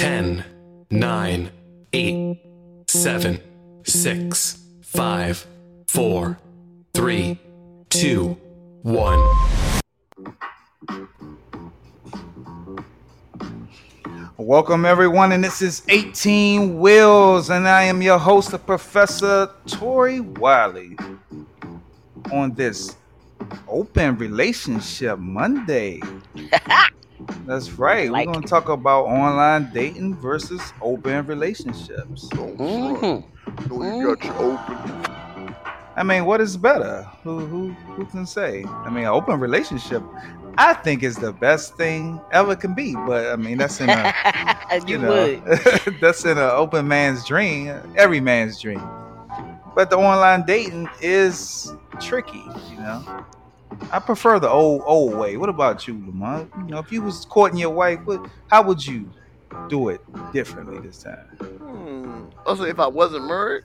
10, 9, 8, 7, 6, 5, 4, 3, 2, 1. Welcome everyone, and this is 18 Wheels, and I am your host, Professor Tori Wiley. On this open relationship Monday. That's right. Like We're gonna talk about online dating versus open relationships. Mm-hmm. No, you got your open. I mean, what is better? Who who who can say? I mean, an open relationship, I think is the best thing ever can be. But I mean, that's in a you, you know, would. that's in an open man's dream, every man's dream. But the online dating is tricky, you know. I prefer the old old way. What about you, Lamont? You know, if you was courting your wife, what, how would you do it differently this time? Hmm. Also, if I wasn't married,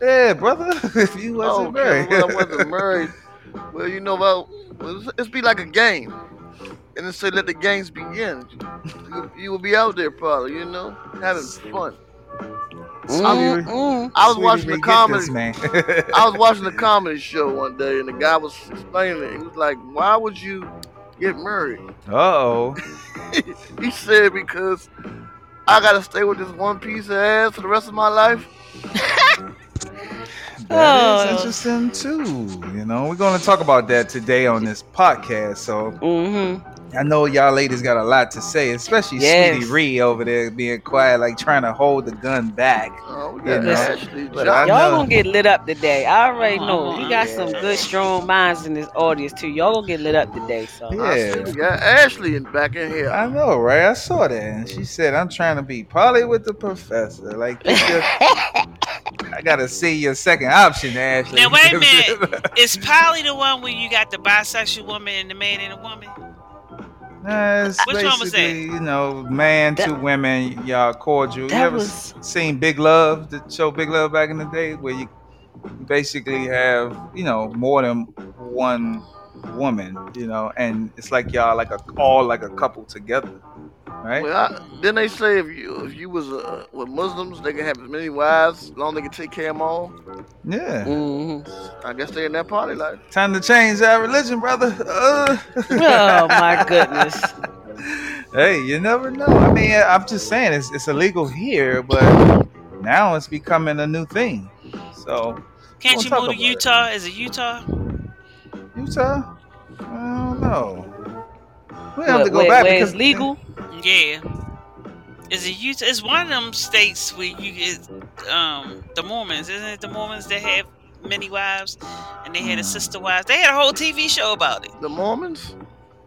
Yeah, brother. if you wasn't oh, married, well, I wasn't married. Well, you know what? Well, it's, it's be like a game, and then say let the games begin. You, you will be out there probably, you know, having fun. Sweetie, Mm-mm. I was sweetie, watching the comedy. this, man. I was watching a comedy show one day, and the guy was explaining it. He was like, "Why would you get married?" Uh oh. he said, "Because I gotta stay with this one piece of ass for the rest of my life." That is Oh. interesting too. You know, we're going to talk about that today on this podcast. So Mm-hmm. I know y'all ladies got a lot to say, especially Yes. Sweetie Ree over there being quiet, like trying to hold the gun back. Oh, we You got know, Ashley but Johnson. I Y'all know. gonna get lit up today. I already oh, know. You got Yeah. some good, strong minds in this audience too. Y'all gonna get lit up today. So Yeah. we got Ashley in back in here. I know, right? I saw that, and she said, "I'm trying to be Polly with the professor." Like, pick I gotta see your second option, Ashley. Now, wait a minute. Is Polly the one where you got the bisexual woman and the man and the woman? Nah, it's Which one was that? basically, you know, man to women, y'all cordial. You ever was- seen Big Love, the show Big Love back in the day, where you basically have, you know, more than one woman, you know, and it's like y'all like a all like a couple together, right? Well, I, then they say if you if you was uh, with Muslims, they can have as many wives as long as they can take care of them all. Yeah. Mhm. I guess they in that party life. Time to change our religion, brother. Uh. Oh my goodness. hey, you never know. I mean, I'm just saying it's it's illegal here, but now it's becoming a new thing. So Can't you move to. Utah? Is it Utah? Utah? I don't know. We have Where, to go where- back where because it's legal? Yeah. Is it Utah? It's one of them states where you get um the Mormons, isn't it? The Mormons that have many wives, and they had a sister wives. They had a whole TV show about it. The Mormons.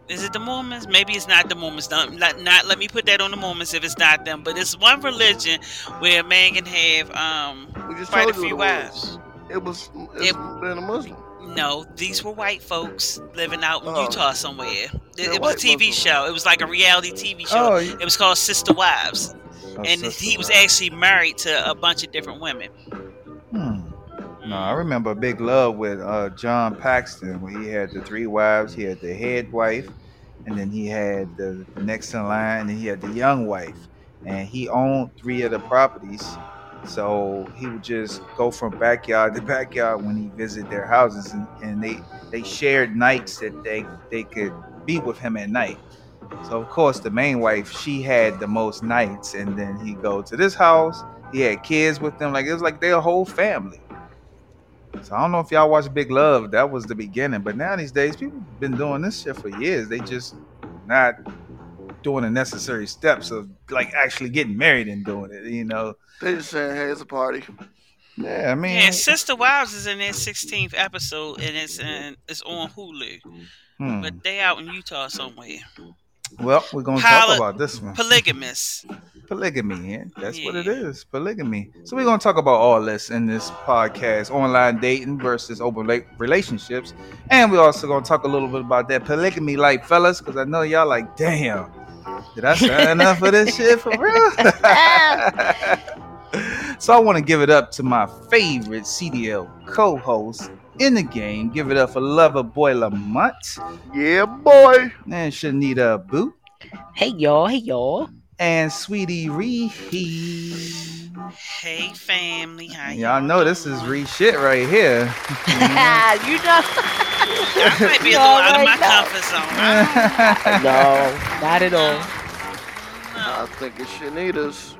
Is it the Mormons? Maybe it's not the Mormons. Not, not, not let me put that on the Mormons if it's not them. But it's one religion where a man can have um We just quite a told you few what it wives. was. It was it It- was being a Muslim. No, these were white folks living out in Oh. Utah somewhere. It, it was a TV show. It was like a reality TV show. Oh, It was called Sister Wives, oh, and sister he was wives. actually married to a bunch of different women. Hmm. No, I remember Big Love with uh, John Paxton, where he had the three wives. He had the head wife, and then he had the next in line, and he had the young wife, and he owned three of the properties. So he would just go from backyard to backyard when he visited their houses, and, and they they shared nights that they they could be with him at night. So of course the main wife she had the most nights, and then he go to this house. He had kids with them, like it was like their whole family. So I don't know if y'all watch Big Love. That was the beginning, but now these days people been doing this shit for years. They just not doing the necessary steps of like actually getting married and doing it. You know? They just saying, hey, it's a party. Yeah, I mean, Yeah, Sister Wives is in their 16th episode, and it's in it's on Hulu. hmm. But they out in Utah somewhere. well, we're gonna Poly- talk about this one. Polygamous. polygamy. Yeah? That's what it is. Polygamy. So we're gonna talk about all this in this podcast: online dating versus open la- relationships, and we're also gonna talk a little bit about that polygamy life, fellas, because I know y'all like, damn, did I sign up for this shit for real? so I want to give it up to my favorite CDL co-host in the game. Give it up for Lover Boy Lamont Yeah, boy. and Shanita Boot. Hey y'all, hey y'all. And Sweetie Ree. Hey, family. How Y'all know this is Ree shit right here. you know. I might be a little out of my know. comfort zone. No, not at all. No. I think it's Shanita's.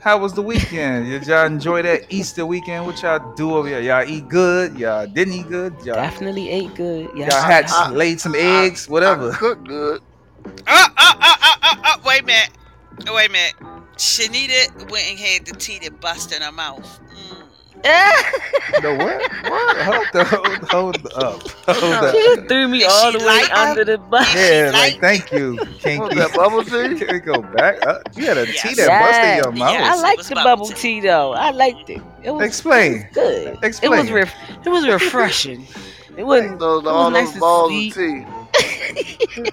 How was the weekend? Did y'all enjoy that Easter weekend? What y'all do over here? Y'all eat good? Y'all didn't eat good? Y'all, Definitely ate good. Yes. y'all had I- laid some eggs, whatever. I cook good. Oh, oh, oh, oh, oh, oh, wait a minute. Oh, Wait a minute. Shanita went and had the tea that bust in her mouth. Mm. The what? What? Hold, the, hold, hold up. Hold up. she just threw me Is all the way like under the bus. Yeah, like- like thank you, What's Kinky. that, bubble tea? Can we go back? Uh, you had a Yes. tea that busted Yeah. your mouth. Yes. I it liked the bubble bubble tea. tea though. I liked it. It was Explain. good. It was Explain. ref- it was refreshing. It wasn't. Those It was all nice those and balls sweet. of tea.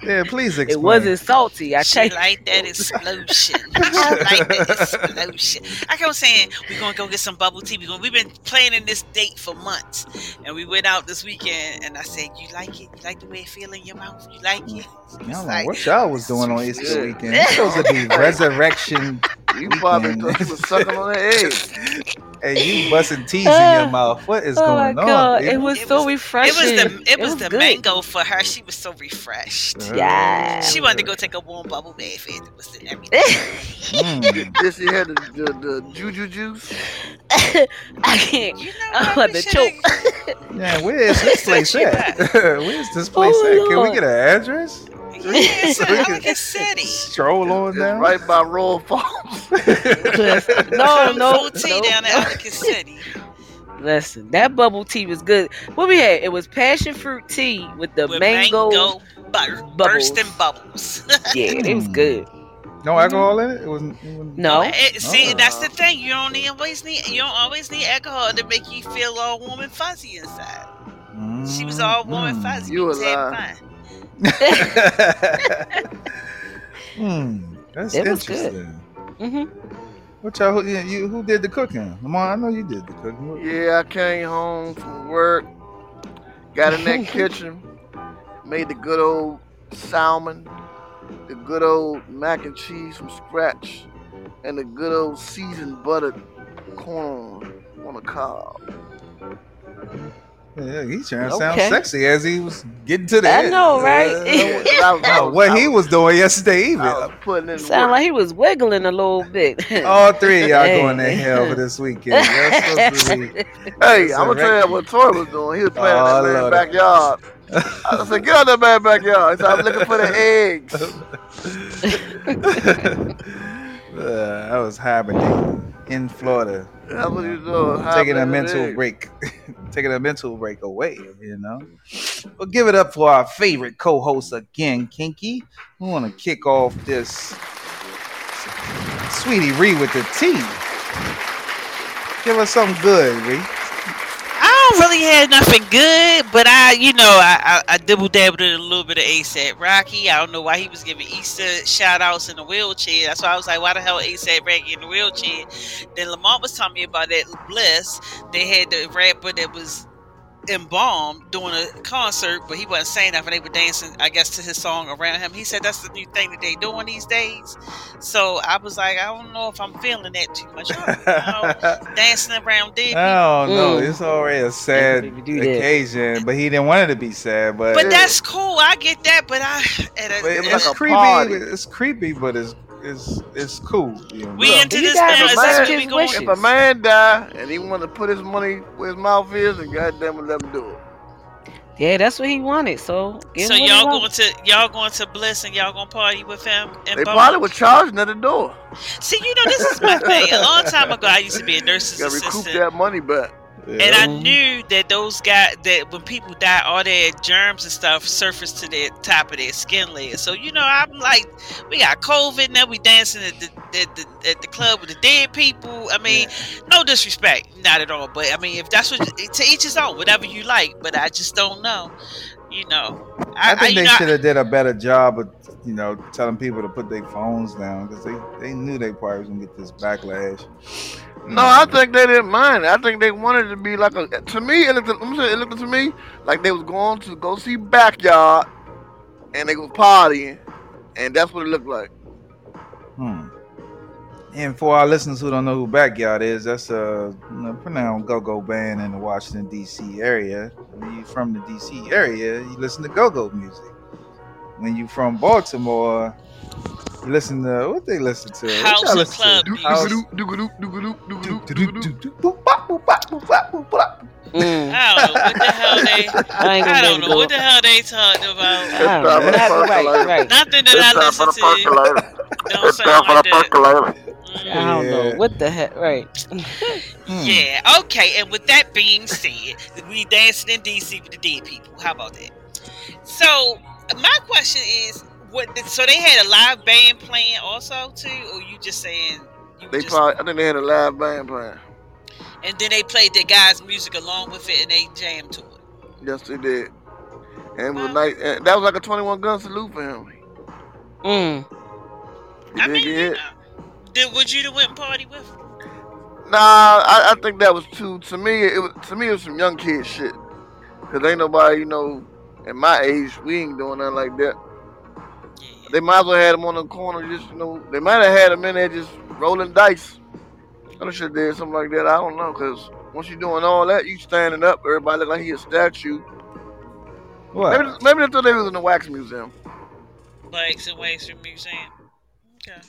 Yeah, please explain. It wasn't salty. I She like that explosion. she like that explosion. I kept saying we're gonna go get some bubble tea. We gonna, we've been planning this date for months, and we went out this weekend. And I said, "You like it? You like the way it feel in your mouth? You like it?" She I was like, what y'all was doing on Easter Yeah. weekend. It's supposed to be resurrection. You probably Weekend. was sucking on the egg. Hey, you busting teas in your mouth. What is oh my going on? god! baby? It was It so was- It refreshing. was the it was, the good. mango for her. She was so refreshed. Yeah. She wanted to go take a warm bubble bath afterwards and everything. Mm. Did she had the, the, the juju juice? I can't. You know I'm about to choke. Man, where is this place at? Where's this place Oh, at? Can we get an address? Yeah, it's So we in can City. Stroll on It's down. right by Royal Falls. No, no, Full tea no, down in no. Ellicott City. Listen, that bubble tea was good. What we had? It was passion fruit tea with the With mango. mango, butter, bubbles. bursting bubbles. Yeah, it was Mm. good. No alcohol in it. It wasn't. It wasn't No, It- see, Oh. that's the thing. You don't need, always need you don't always need alcohol to make you feel all warm and fuzzy inside. She was all warm and Mm. fuzzy. You we was a having fun. Hmm, that's It was good. interesting. hmm What y'all? Who, you, who did the cooking? Lamar, I know you did the cooking. Yeah, I came home from work, got in that kitchen, made the good old salmon, the good old mac and cheese from scratch, and the good old seasoned buttered corn on a cob. Yeah, he's trying to sound sexy as he was getting to the I end. know, right? Uh, I I what he was- was doing yesterday I evening. putting in Sound work. like he was wiggling a little bit. All three of y'all Hey. going to hell for this weekend. Y'all supposed to be- Hey, I'm gonna tell you what Tori was doing. He was playing Oh, in that backyard. I said, get out of that man's backyard. He said, I'm looking for the eggs. Uh, I was hibernating in Florida, That's what he doing. taking a mental break, taking a mental break away. You know. Well, give it up for our favorite co-host again, Kinky. We want to kick off this Sweetie Ree with the tea. Give us something good, Ree. Don't really have nothing good, but I, you know, I, I, I dibble dabbled in a little bit of ASAP Rocky. I don't know why he was giving Easter shout outs in the wheelchair. That's why I was like, why the hell ASAP Rocky in the wheelchair? Then Lamont was telling me about that Bliss. They had the rapper that was embalmed doing a concert, but he wasn't saying nothing. They were dancing, I guess, to his song around him. He said that's the new thing that they doing these days. So I was like, I don't know if I'm feeling that too much. You know, dancing around dead people. I don't know. Mm. It's already a sad Maybe that. occasion, but he didn't want it to be sad. But, But that's cool. I get that. But I, at a, but It was it's like a creepy. party. It's creepy, but it's it's it's cool. You know? we Look, into this gotta now. Is respect this we going? If a man die and he want to put his money where his mouth is, then goddamn it, let him do it. yeah, that's what he wanted. So, So him what he y'all want. going to y'all going to Bliss and y'all gonna party with him? And They Bubba? probably were charging at the door. See, you know, this is my thing. A long time ago, I used to be a nurse's You gotta recoup assistant. that money back. And I knew that those guys, that when people die, all their germs and stuff surface to the top of their skin layer. So you know, I'm like, we got COVID now. We dancing at the at the, at the club with the dead people. I mean, no disrespect, not at all. But I mean, if that's what to each his own, whatever you like. But I just don't know. You know, I, I think you they should have did a better job of you know telling people to put their phones down because they they knew they probably was gonna get this backlash. No, I think they didn't mind. I think they wanted it to be like a. To me, it looked. Let me say, it looked to me like they was going to go see Backyard, and they was partying, and that's what it looked like. Hmm. And for our listeners who don't know who Backyard is, that's a you know, pronounced go-go band in the Washington D.C. area. When you from the D.C. area, you listen to go-go music. When you from Baltimore, you listen to what they listen to. House listen club to? House-. Mm. I don't know what the hell they. I I don't know what the hell they talking about. I don't know. time the Right, right. Nothing that I listen to don't sound like that. Mm. I don't Yeah. know what the heck. Right. Hmm. Yeah, okay. And with that being said, we dancing in DC with the dead people. How about that? So my question is, what? So they had a live band playing also too, or you just saying? You They just, probably, I think they had a live band playing. and then they played their guys' music along with it, and they jammed to it. Yes, they did. And it was a nice. And that was like a 21 gun salute for him. Mm. You I mean, you it? know, did would you the went and party with? Nah, I, I think that was too. To me, it was to me it was some young kid shit. Cause ain't nobody, you know, at my age, we ain't doing nothing like that. Yeah. They might as well had him on the corner, just you know, they might have had him in there just rolling dice. I should have did something like that. I don't know, cause once you're doing all that, you standing up, everybody look like he a statue. What? Maybe, maybe they thought they was in the wax museum. Wax and Waste Museum. Okay.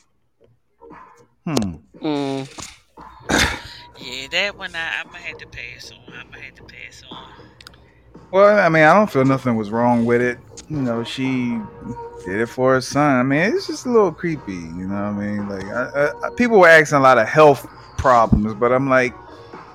Hmm. Mm. Yeah, that one I, I'm gonna have to pass on. I'm gonna have to pass on. Well, I mean, I don't feel nothing was wrong with it. You know, she did it for her son. I mean, it's just a little creepy. You know what I mean? Like, I, I, people were asking a lot of health problems, but I'm like,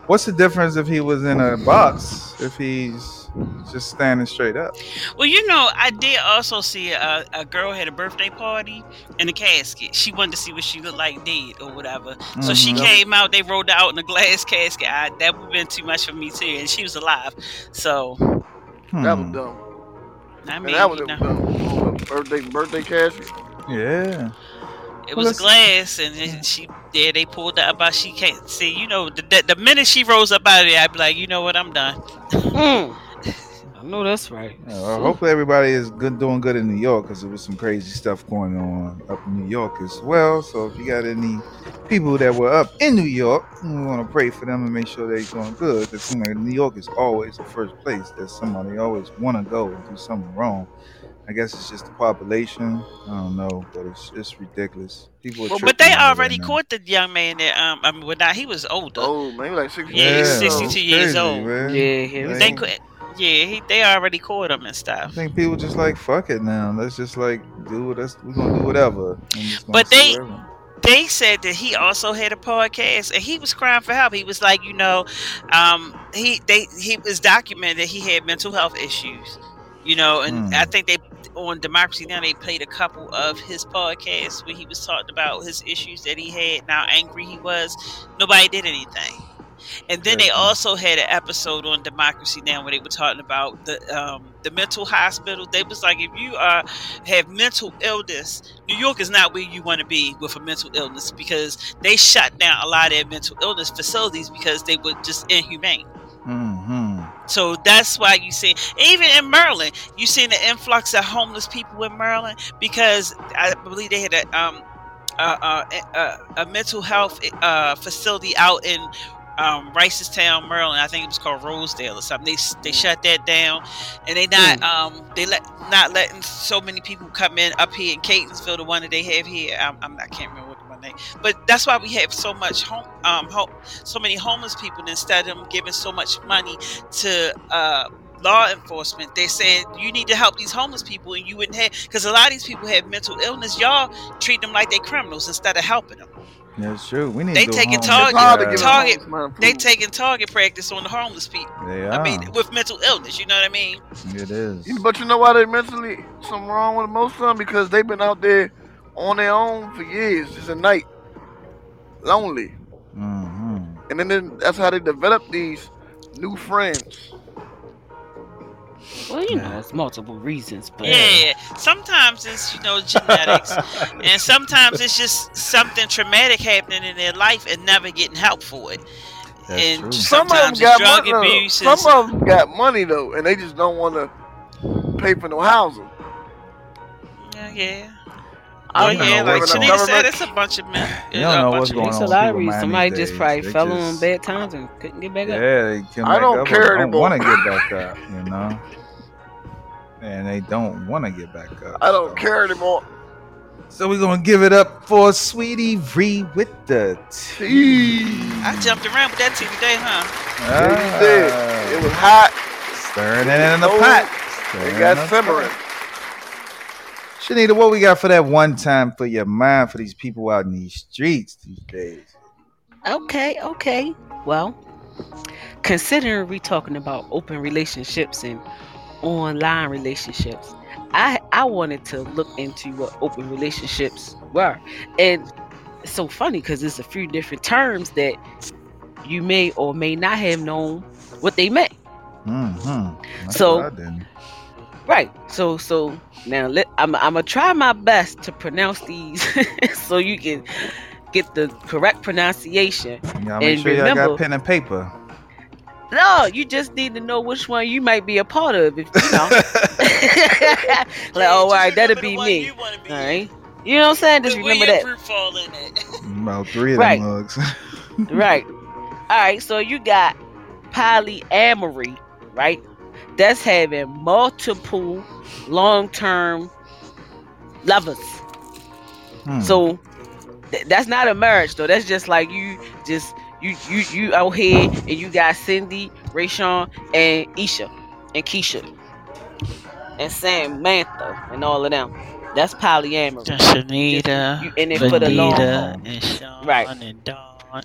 what's the difference if he was in a box if he's just standing straight up? Well, you know, I did also see a, a girl had a birthday party in a casket. She wanted to see what she looked like dead or whatever. So she Mhm. came out. They rolled her out in a glass casket. I, that would have been too much for me too. And she was alive. So That was Hmm. dumb. I mean, that was you know, dumb. Birthday, birthday casket. Yeah. it Well, was let's- glass, and then she yeah they pulled her up. Out. She can't see. You know, the, the the minute she rose up out of there, I'd be like, you know what, I'm done. Mm. I know that's right. Yeah, well, hopefully everybody is good, doing good in New York, because there was some crazy stuff going on up in New York as well. So if you got any people that were up in New York, we want to pray for them and make sure they're doing good. Because like New York is always the first place that somebody always want to go and do something wrong. I guess it's just the population. I don't know, but it's it's ridiculous. People, are Well, but they already now. caught the young man that um I mean, well, now he was older. Oh, maybe like 60 Yeah, he's years 62 old. it's years old. man. Yeah, he was They Like, could, yeah, he, they already caught him and stuff. I think people just like fuck it now. Let's just like do what us. We're gonna do whatever. gonna But they- whatever. They said that he also had a podcast, and he was crying for help. He was like, you know, um, he they he was documented that he had mental health issues, you know, and Hmm. I think they on Democracy Now they played a couple of his podcasts where he was talking about his issues that he had, and how angry he was. Nobody did anything. And then they also had an episode on Democracy Now where they were talking about the um, the mental hospital. They was like, if you are have mental illness, New York is not where you want to be with a mental illness because they shut down a lot of their mental illness facilities because they were just inhumane. hmm So that's why you see, even in Maryland, you seen the influx of homeless people in Maryland because I believe they had a um a, a, a, a mental health uh, facility out in um, Reisterstown, Maryland. I think it was called Rosedale or something. They they shut that down, and they not um they let not letting so many people come in up here in Catonsville, the one that they have here. I'm, I'm I can't remember what the one name, but that's why we have so much home um ho- so many homeless people. Instead of them giving so much money to uh law enforcement they're saying you need to help these homeless people and you wouldn't have because a lot of these people have mental illness y'all treat them like they criminals instead of helping them That's true. We need They to do taking homeless target- It's hard to drive. give a Target- homeless they taking target practice on the homeless people They i mean with mental illness you know what i mean it is. But you know why they mentally something wrong with most of them? Because they've been out there on their own for years, just a night, lonely, hmm and then, then that's how they develop these new friends. Well, you know, it's multiple reasons, but yeah sometimes it's you know genetics and sometimes it's just something traumatic happening in their life and never getting help for it That's and true. Some of them Sometimes got drug money. abuse Some of them got money though, and they just don't want to pay for no housing. yeah yeah Oh yeah, know like what's going Shanita said, it's a bunch of men. You don't a know what's going men. It's on a lot of reasons. Somebody these just probably They fell just- on bad times and couldn't get back up. Yeah, they come I don't up care or don't anymore. want to get back up, you know. And they don't want to get back up. I don't so. care anymore. So we're gonna give it up for Sweetie V with the tea. I jumped around with that tea today, huh? Yeah, you did. It was hot. stirring it in the pot. It got simmering. Shanita, what we got for that one time for your mind for these people out in these streets these days? Okay, okay. Well, considering we talking about open relationships and online relationships, I I wanted to look into what open relationships were, and it's so funny because there's a few different terms that you may or may not have known what they meant. Mm-hmm. So-. Right. So so now let I'm I'm gonna try my best to pronounce these so you can get the correct pronunciation. Y'all make and sure y'all got pen and paper. No, you just need to know which one you might be a part of. If you know, like, oh, all Just right, that'll be me. You be All in. right, you know what I'm saying? Just Where- where remember that. fruit fall in it. About three of Right. them mugs. Right. All right. So you got polyamory, right? That's having multiple long-term lovers. Hmm. So th- that's not a marriage though. That's just like you just you you you out here and you got Cindy, Rayshawn, and Isha and Keisha and Samantha and all of them. That's polyamory. Shanita, You in it for the long haul. and Sean Right. and Dawn.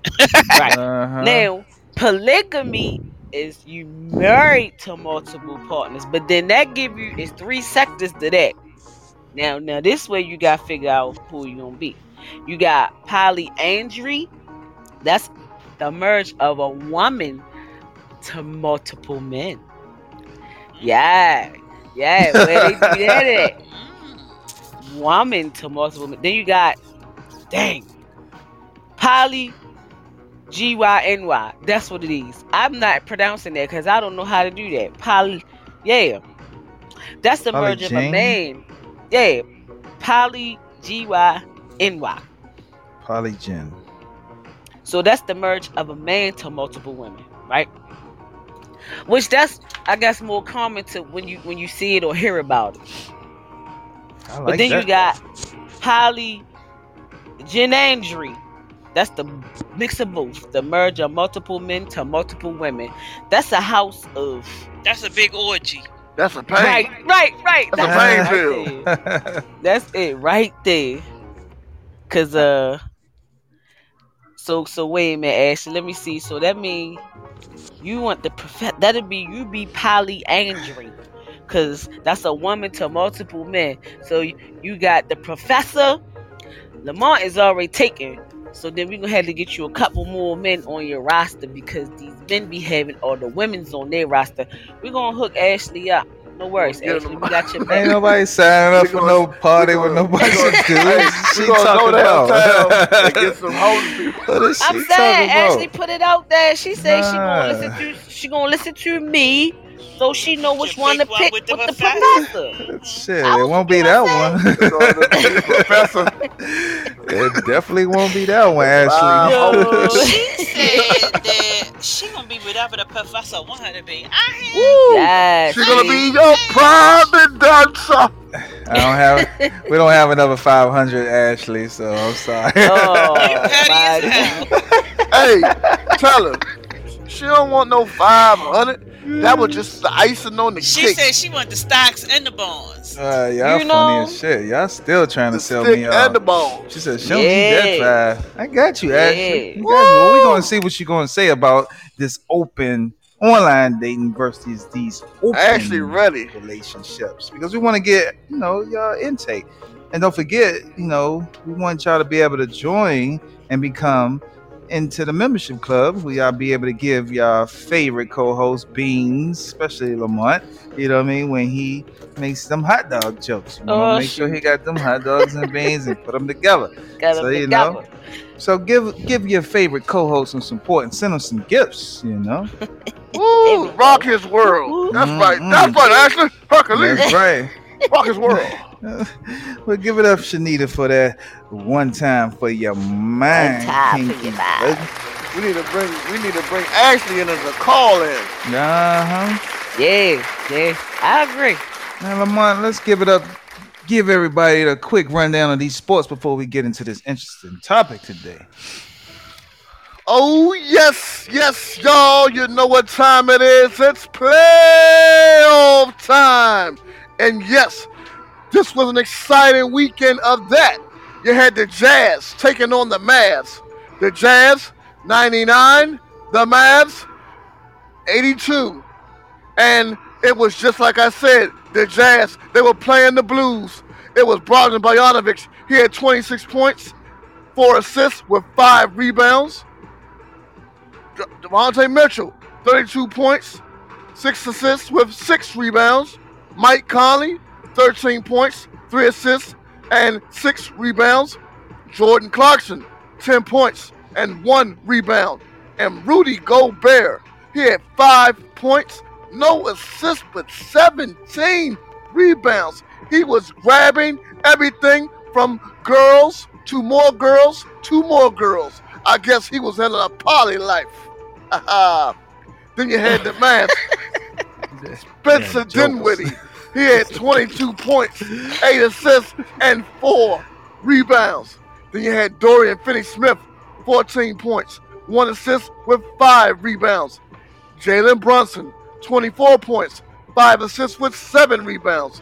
Right. Uh-huh. Now, polygamy is you married to multiple partners, but then that give you is three sectors to that. Now, now this way you got to figure out who you gonna be. You got polyandry. That's the merge of a woman to multiple men. Yeah, yeah. Where they do that at? Woman to multiple men. Then you got, dang, poly G Y N Y. That's what it is. I'm not pronouncing that because I don't know how to do that. Poly, yeah. That's the merge of a man. Yeah, poly G Y N Y. Polygen. So that's the merge of a man to multiple women, right? Which that's I guess more common to when you when you see it or hear about it. I like But then that. you got polygenandry. That's the mix of both, the merge of multiple men to multiple women. That's a house of That's a big orgy. That's a pain. right, right, right. That's a pain it right there. That's it right there. Cause uh, so so wait a minute, Ashley. Let me see. So that mean you want the prof- That'd be you be polyandry, cause that's a woman to multiple men. So you, you got the professor. Lamont is already taken. So then we're gonna have to get you a couple more men on your roster because these men be having all the women's on their roster. We're gonna hook Ashley up. No worries, Ashley. him. We got your back. Ain't nobody signing up for no party we with gonna- nobody gonna- do. She talking go downtown about. get some homeless people. I'm saying talking Ashley put it out there. She said she gonna listen to she gonna listen to me, so she know which You one to pick one pick with with the the, professor. professor. Shit, it won't be that So the professor, one. it definitely won't be that one, Ashley. Wow. Yo. Oh, she said that she gonna be whatever the professor want her to be. I had yes. she's gonna be your private dancer. I don't have. We don't have another 500, Ashley. So I'm sorry. Oh petty my as God. hell. Hey, tell her she don't want no five hundred. That was just the icing on the She cake. She said she want the stocks and the bonds. Uh, y'all You funny know- as shit. Y'all still trying the to sell stick me and off. the ball. She said, "Show me that five. I got you, Ashley. Yeah. You got you. Well, we gonna see what you gonna say about this open online dating versus these open Ashley ready. relationships because we want to get you know y'all intake, and don't forget, you know, we want y'all to be able to join and become into the membership club. We all be able to give y'all favorite co-host beans, especially Lamont. You know what I mean when he makes them hot dog jokes. We want Oh, to make sure he got them hot dogs and beans and put them together. Got So, them you know. So give give your favorite co-host some support and send them some gifts. You know, Ooh, rock his world. That's right. Mm-mm. That's right, Ashley. Hercules. that's right. Rock his world. well, give it up, Shanita, for that one time for your mind. time for your mind. We need to bring we need to bring Ashley in as a call in. Uh-huh. Yeah, yeah, I agree. Now, Lamont, let's give it up. Give everybody a quick rundown of these sports before we get into this interesting topic today. Oh yes, yes, y'all. You know what time it is. It's playoff time. And yes, this was an exciting weekend of that. You had the Jazz taking on the Mavs. The Jazz 99, the Mavs 82. And it was just like I said, the Jazz, they were playing the blues. It was Bogdan Bojanovic. He had 26 points, four assists with five rebounds. De- Devontae Mitchell, 32 points, six assists with six rebounds. Mike Conley, 13 points, three assists, and six rebounds. Jordan Clarkson, 10 points and one rebound. And Rudy Gobert, he had five points, no assists, but 17 rebounds. He was grabbing everything from girls to more girls to more girls. I guess he was in a poly life. then you had the man, Spencer. Dinwiddie. He had 22 points, 8 assists, and 4 rebounds. Then you had Dorian Finney Smith, 14 points, 1 assist with 5 rebounds. Jalen Brunson, 24 points, 5 assists with 7 rebounds.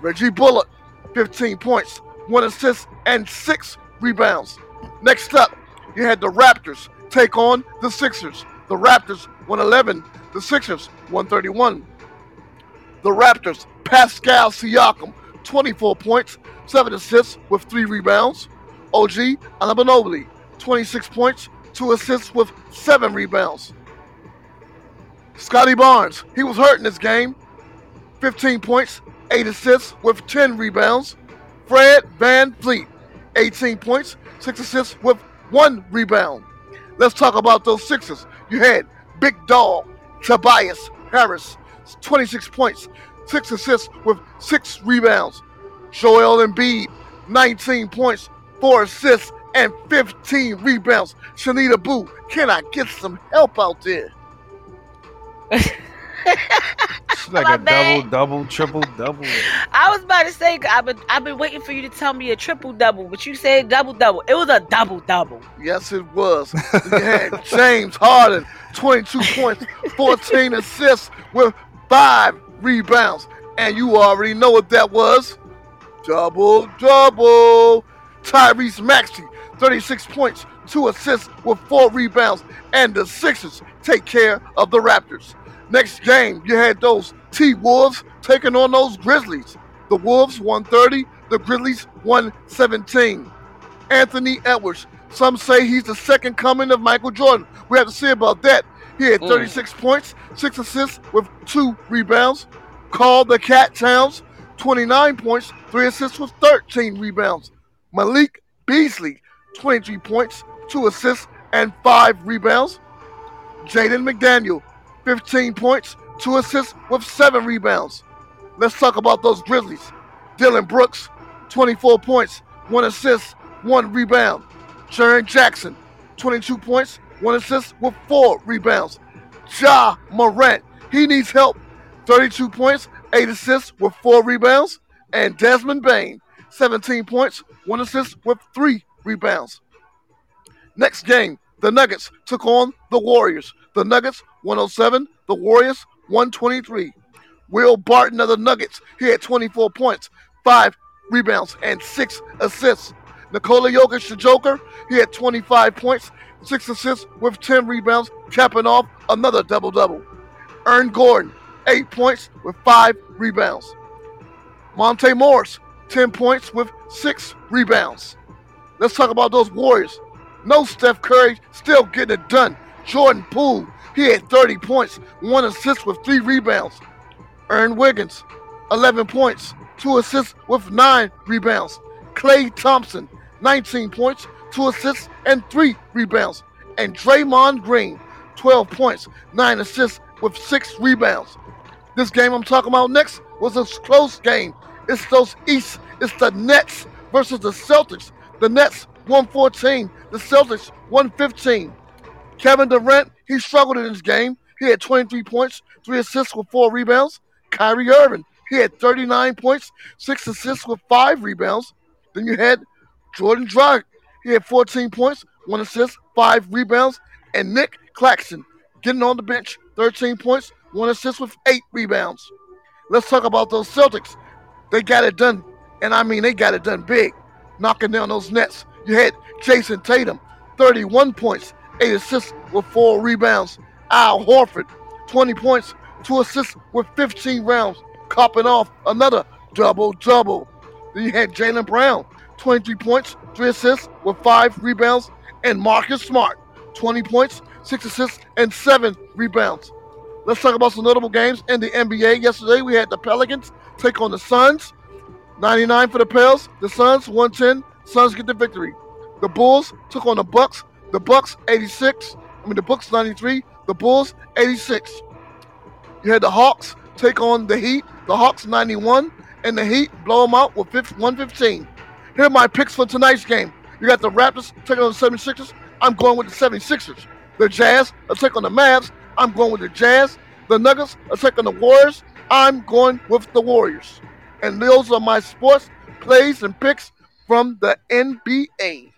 Reggie Bullock, 15 points, 1 assist, and 6 rebounds. Next up, you had the Raptors take on the Sixers. The Raptors 111, the Sixers 131. The Raptors, Pascal Siakam, 24 points, 7 assists with 3 rebounds. OG Anabanobili, 26 points, 2 assists with 7 rebounds. Scottie Barnes, he was hurt in this game. 15 points, 8 assists with 10 rebounds. Fred VanVleet, 18 points, 6 assists with 1 rebound. Let's talk about those sixes. You had Big Dog, Tobias Harris, 26 points, 6 assists with 6 rebounds. Joel Embiid, 19 points, 4 assists, and 15 rebounds. Shanita Boo, can I get some help out there? It's like My a bad. double, double, triple, double. I was about to say I've been I've been waiting for you to tell me a triple double, but you said double double. It was a double double. Yes, it was. you had James Harden, 22 points, 14 assists with five rebounds. And you already know what that was. Double, double. Tyrese Maxey, 36 points, two assists with four rebounds. And the Sixers take care of the Raptors. Next game, you had those T Wolves taking on those Grizzlies. The Wolves 130, the Grizzlies 117. Anthony Edwards. Some say he's the second coming of Michael Jordan. We have to see about that. He had Mm. 36 points, six assists with two rebounds. Karl the Cat Towns, 29 points, three assists with 13 rebounds. Malik Beasley, 23 points, two assists, and five rebounds. Jaden McDaniel, 15 points, two assists with seven rebounds. Let's talk about those Grizzlies. Dillon Brooks, 24 points, one assist, one rebound. Sharon Jackson, 22 points, one assist with four rebounds. Ja Morant, he needs help. 32 points, eight assists with four rebounds. And Desmond Bane, 17 points, one assist with three rebounds. Next game, the Nuggets took on the Warriors. The Nuggets 107, the Warriors 123. Will Barton of the Nuggets, he had 24 points, five rebounds, and six assists. Nikola Jokic, the Joker, he had 25 points, six assists with 10 rebounds, capping off another double double. Aaron Gordon, eight points with five rebounds. Monte Morris, 10 points with six rebounds. Let's talk about those Warriors. No Steph Curry, still getting it done. Jordan Poole, he had 30 points, one assist with three rebounds. Aaron Wiggins, 11 points, two assists with nine rebounds. Klay Thompson, 19 points, two assists, and three rebounds. And Draymond Green, 12 points, nine assists with six rebounds. This game I'm talking about next was a close game. It's those East It's the Nets versus the Celtics. The Nets 114, the Celtics 115. Kevin Durant, he struggled in this game. He had 23 points, three assists with four rebounds. Kyrie Irving, he had 39 points, six assists with five rebounds. Then you had Jordan Dragic, he had 14 points, one assist, five rebounds. And Nick Claxton, getting on the bench, 13 points, one assist with eight rebounds. Let's talk about those Celtics. They got it done, and I mean they got it done big, knocking down those nets. You had Jayson Tatum, 31 points, eight assists with four rebounds. Al Horford, 20 points, two assists with 15 rounds, copping off another double double. Then you had Jaylen Brown, 23 points, three assists with five rebounds, and Marcus Smart, 20 points, six assists, and seven rebounds. Let's talk about some notable games in the NBA. Yesterday we had the Pelicans take on the Suns. 99 for the Pels. The Suns 110. Suns get the victory. The Bulls took on the Bucks. The Bucks 86. I mean the Bucks 93. The Bulls 86. You had the Hawks take on the Heat. The Hawks 91, and the Heat blow them out with 115. Here are my picks for tonight's game. You got the Raptors taking on the 76ers. I'm going with the 76ers. The Jazz are taking on the Mavs. I'm going with the Jazz. The Nuggets are taking the Warriors. I'm going with the Warriors. And those are my sports plays and picks from the NBA.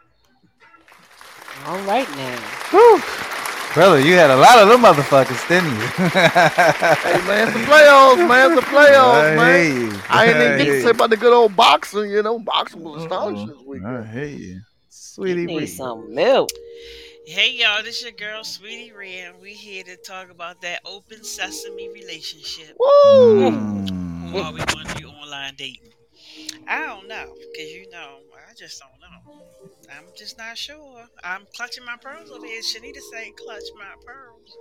All right now. Whew. Brother, you had a lot of them motherfuckers, didn't you? Hey man, the playoffs, man. The playoffs, I man. you. I ain't even I get to say about the good old boxing. You know, boxing was astonishing this week. I hear you. You Sweetie need Bree. some milk. Hey y'all, this is your girl Sweetie Ray, and we here to talk about that open sesame relationship. Woo! Mm. Or are we going to do online dating? I don't know, because you know, I just don't know. I'm just not sure. I'm clutching my pearls over here. Shanita saying clutch my pearls.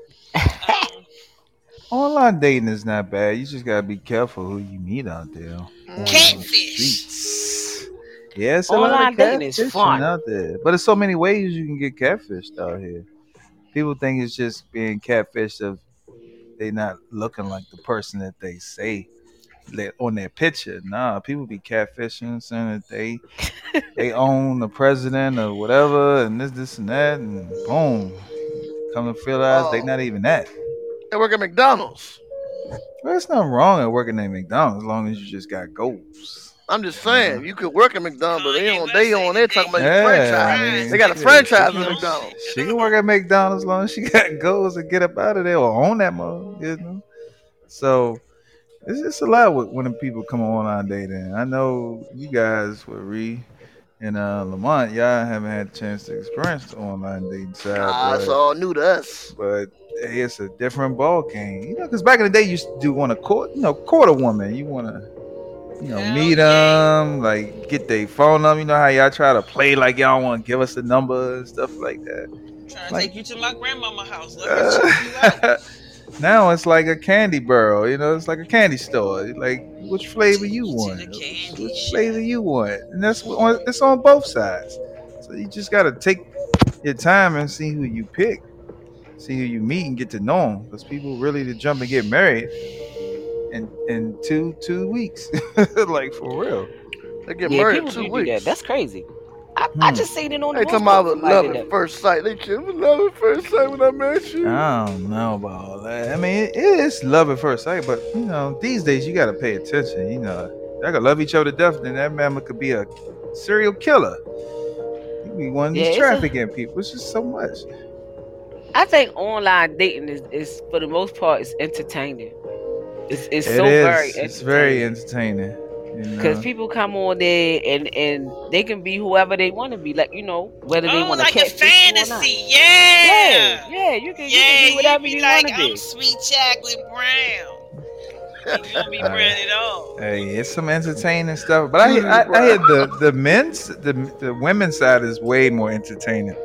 Um, Online dating is not bad. You just gotta be careful who you meet out there. Catfish. Yes, Yeah, it's a lot Online of dating is catfishing fun. out there, but there's so many ways you can get catfished out here. People think it's just being catfished of they not looking like the person that they say that on their picture. Nah, people be catfishing, saying that they they own the president or whatever, and this, this, and that, and boom, come to realize they Oh. not even that. They work at McDonald's. Well, there's nothing wrong at working at McDonald's as long as you just got goals. I'm just saying, you could work at McDonald's, but they on they on there talking about Yeah, your franchise. I mean, they got a franchise in McDonald's. She can work at McDonald's as long as she got goals and get up out of there or own that mother, you know. So it's just a lot with when people come on online dating. I know you guys with Ree and uh, Lamont, y'all haven't had a chance to experience the online dating side, Ah, but, it's all new to us. but hey, it's a different ball game, you know. Because back in the day, you used to do want to court, you know, court a woman. You want to, you know, Hell meet yeah. them, like get their phone number. You know how y'all try to play like y'all want to give us the number and stuff like that. trying to take you to my grandmama house. Let me check you out. Now it's like a candy barrel, you know, it's like a candy store. Like which flavor you want, which flavor you want, and that's what on, it's on both sides. So you just gotta take your time and see who you pick, see who you meet, and get to know them. Because people really to jump and get married in in two two weeks, like for real. They get Yeah, married people in two do do weeks. that. That's crazy. I, I Hmm. just seen it on the They talking most about somebody love at first sight. They just love at first sight when I met you. I don't know about all that. I mean, it is love at first sight, but you know, these days you gotta pay attention. You know, y'all could love each other to death, then that man could be a serial killer. He be one of Yeah, these a- trafficking people. It's just so much. I think online dating is, is for the most part is entertaining. It's it's It so is. very It's very entertaining. Entertaining. You Because people come on there and and they can be whoever they want to be, like you know whether they Oh, want to like catch the fantasy. Yeah. Yeah, yeah, you can, you Yeah, can be whatever you you, like, want to be. I'm sweet chocolate brown. You won't be Right. brown at all. Hey, it's some entertaining stuff, but I hear- I, I hear the the men's the the women's side is way more entertaining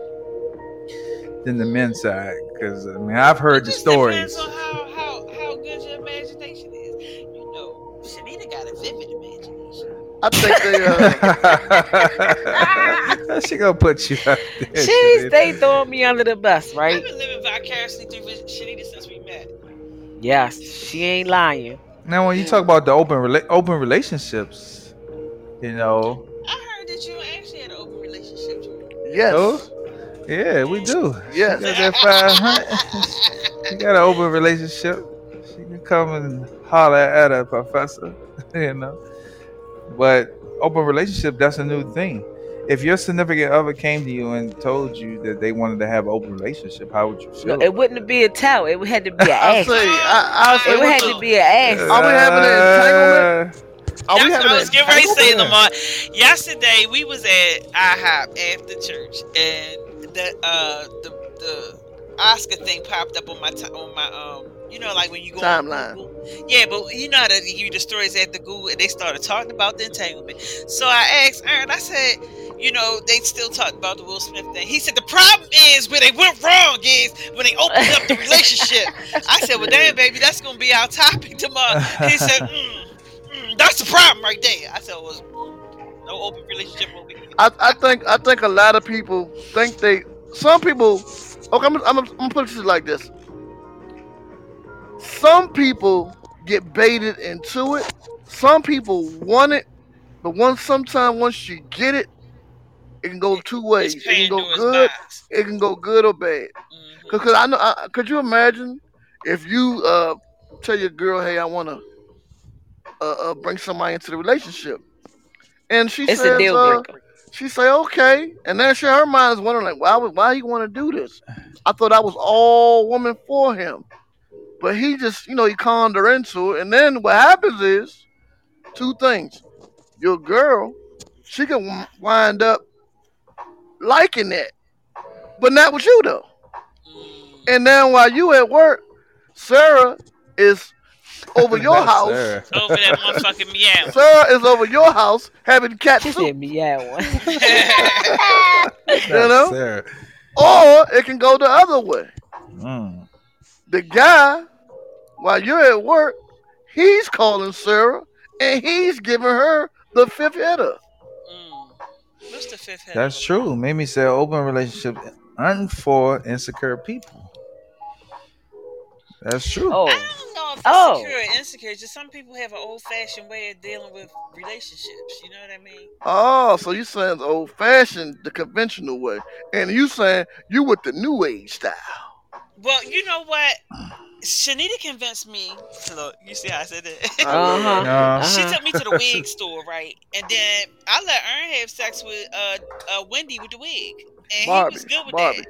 than the men's side because I mean I've heard It the just stories. Depends on how, how, how good your imagination is. You know, Shanita got a vivid imagination. I think they uh, she gonna put you out there. She Shanita. stay throwing me under the bus, right? I've right? been living vicariously through Shanita since we met. Yes, she ain't lying. Now, when you talk about the open rela- open relationships, You know. I heard that you actually had an open relationship. Yes. Oh, yeah, we do. Yes. She got that five hundred. she got an open relationship. She can come and holler at a professor, you know. But open relationship, that's a new thing. If your significant other came to you and told you that they wanted to have an open relationship, how would you feel? No, it wouldn't be a towel. It would had to be an I ass. say, I, I say, It would have the- to be an ass. Are we having an entanglement? Are we That's having what I was getting ready to say. Lamar. Yesterday we was at IHOP after church, and the uh the the Oscar thing popped up on my ti on my um you know like when you go Timeline. Google. Yeah, but you know how they give you the stories after Google, and they started talking about the entanglement. So I asked Aaron, I said, you know, they still talked about the Will Smith thing. He said the problem is where they went wrong is when they opened up the relationship. I said, well, damn, baby, that's gonna be our topic tomorrow. He said, mm, mm, that's the problem right there. I said, well, no open relationship over here. I, I think I think a lot of people think they. Some people. Okay, I'm, I'm, I'm gonna put it like this. Some people get baited into it. Some people want it, but once sometimes once you get it, it can go two ways. It can go good. It can go good or bad. Mhm. Cause, 'cause I know. I, could you imagine if you uh tell your girl, "Hey, I want to uh, uh bring somebody into the relationship," and she It's says, a deal uh, she say, "Okay," and then she her mind is wondering, like, "Why? would- Why you want to do this?" I thought I was all woman for him, but he just, you know, he conned her into it, and then what happens is two things: your girl, she can wind up liking that, but not with you though. Mm. And then while you at work, Sarah is over your house. Sarah. Over that motherfucking meow. Sarah is over your house having cat She soup. said meow one. That's know? Sarah. Or it can go the other way. Mm. The guy, while you're at work, he's calling Sarah and he's giving her the fifth hitter. Mm. What's the fifth head? That's true. Mimi said open relationship aren't for insecure people. That's true. I Oh, don't know if it's Oh. secure or insecure. Just some people have an old fashioned way of dealing with relationships. You know what I mean? Oh, so you saying the old fashioned, the conventional way. And you saying you with the new age style. Well, you know what? Shanita convinced me. Look, you see how I said that? uh huh. Uh, She Uh-huh. took me to the wig store, right? And then I let Ern have sex with uh, uh Wendy with the wig, and Barbie, he was good with Barbie.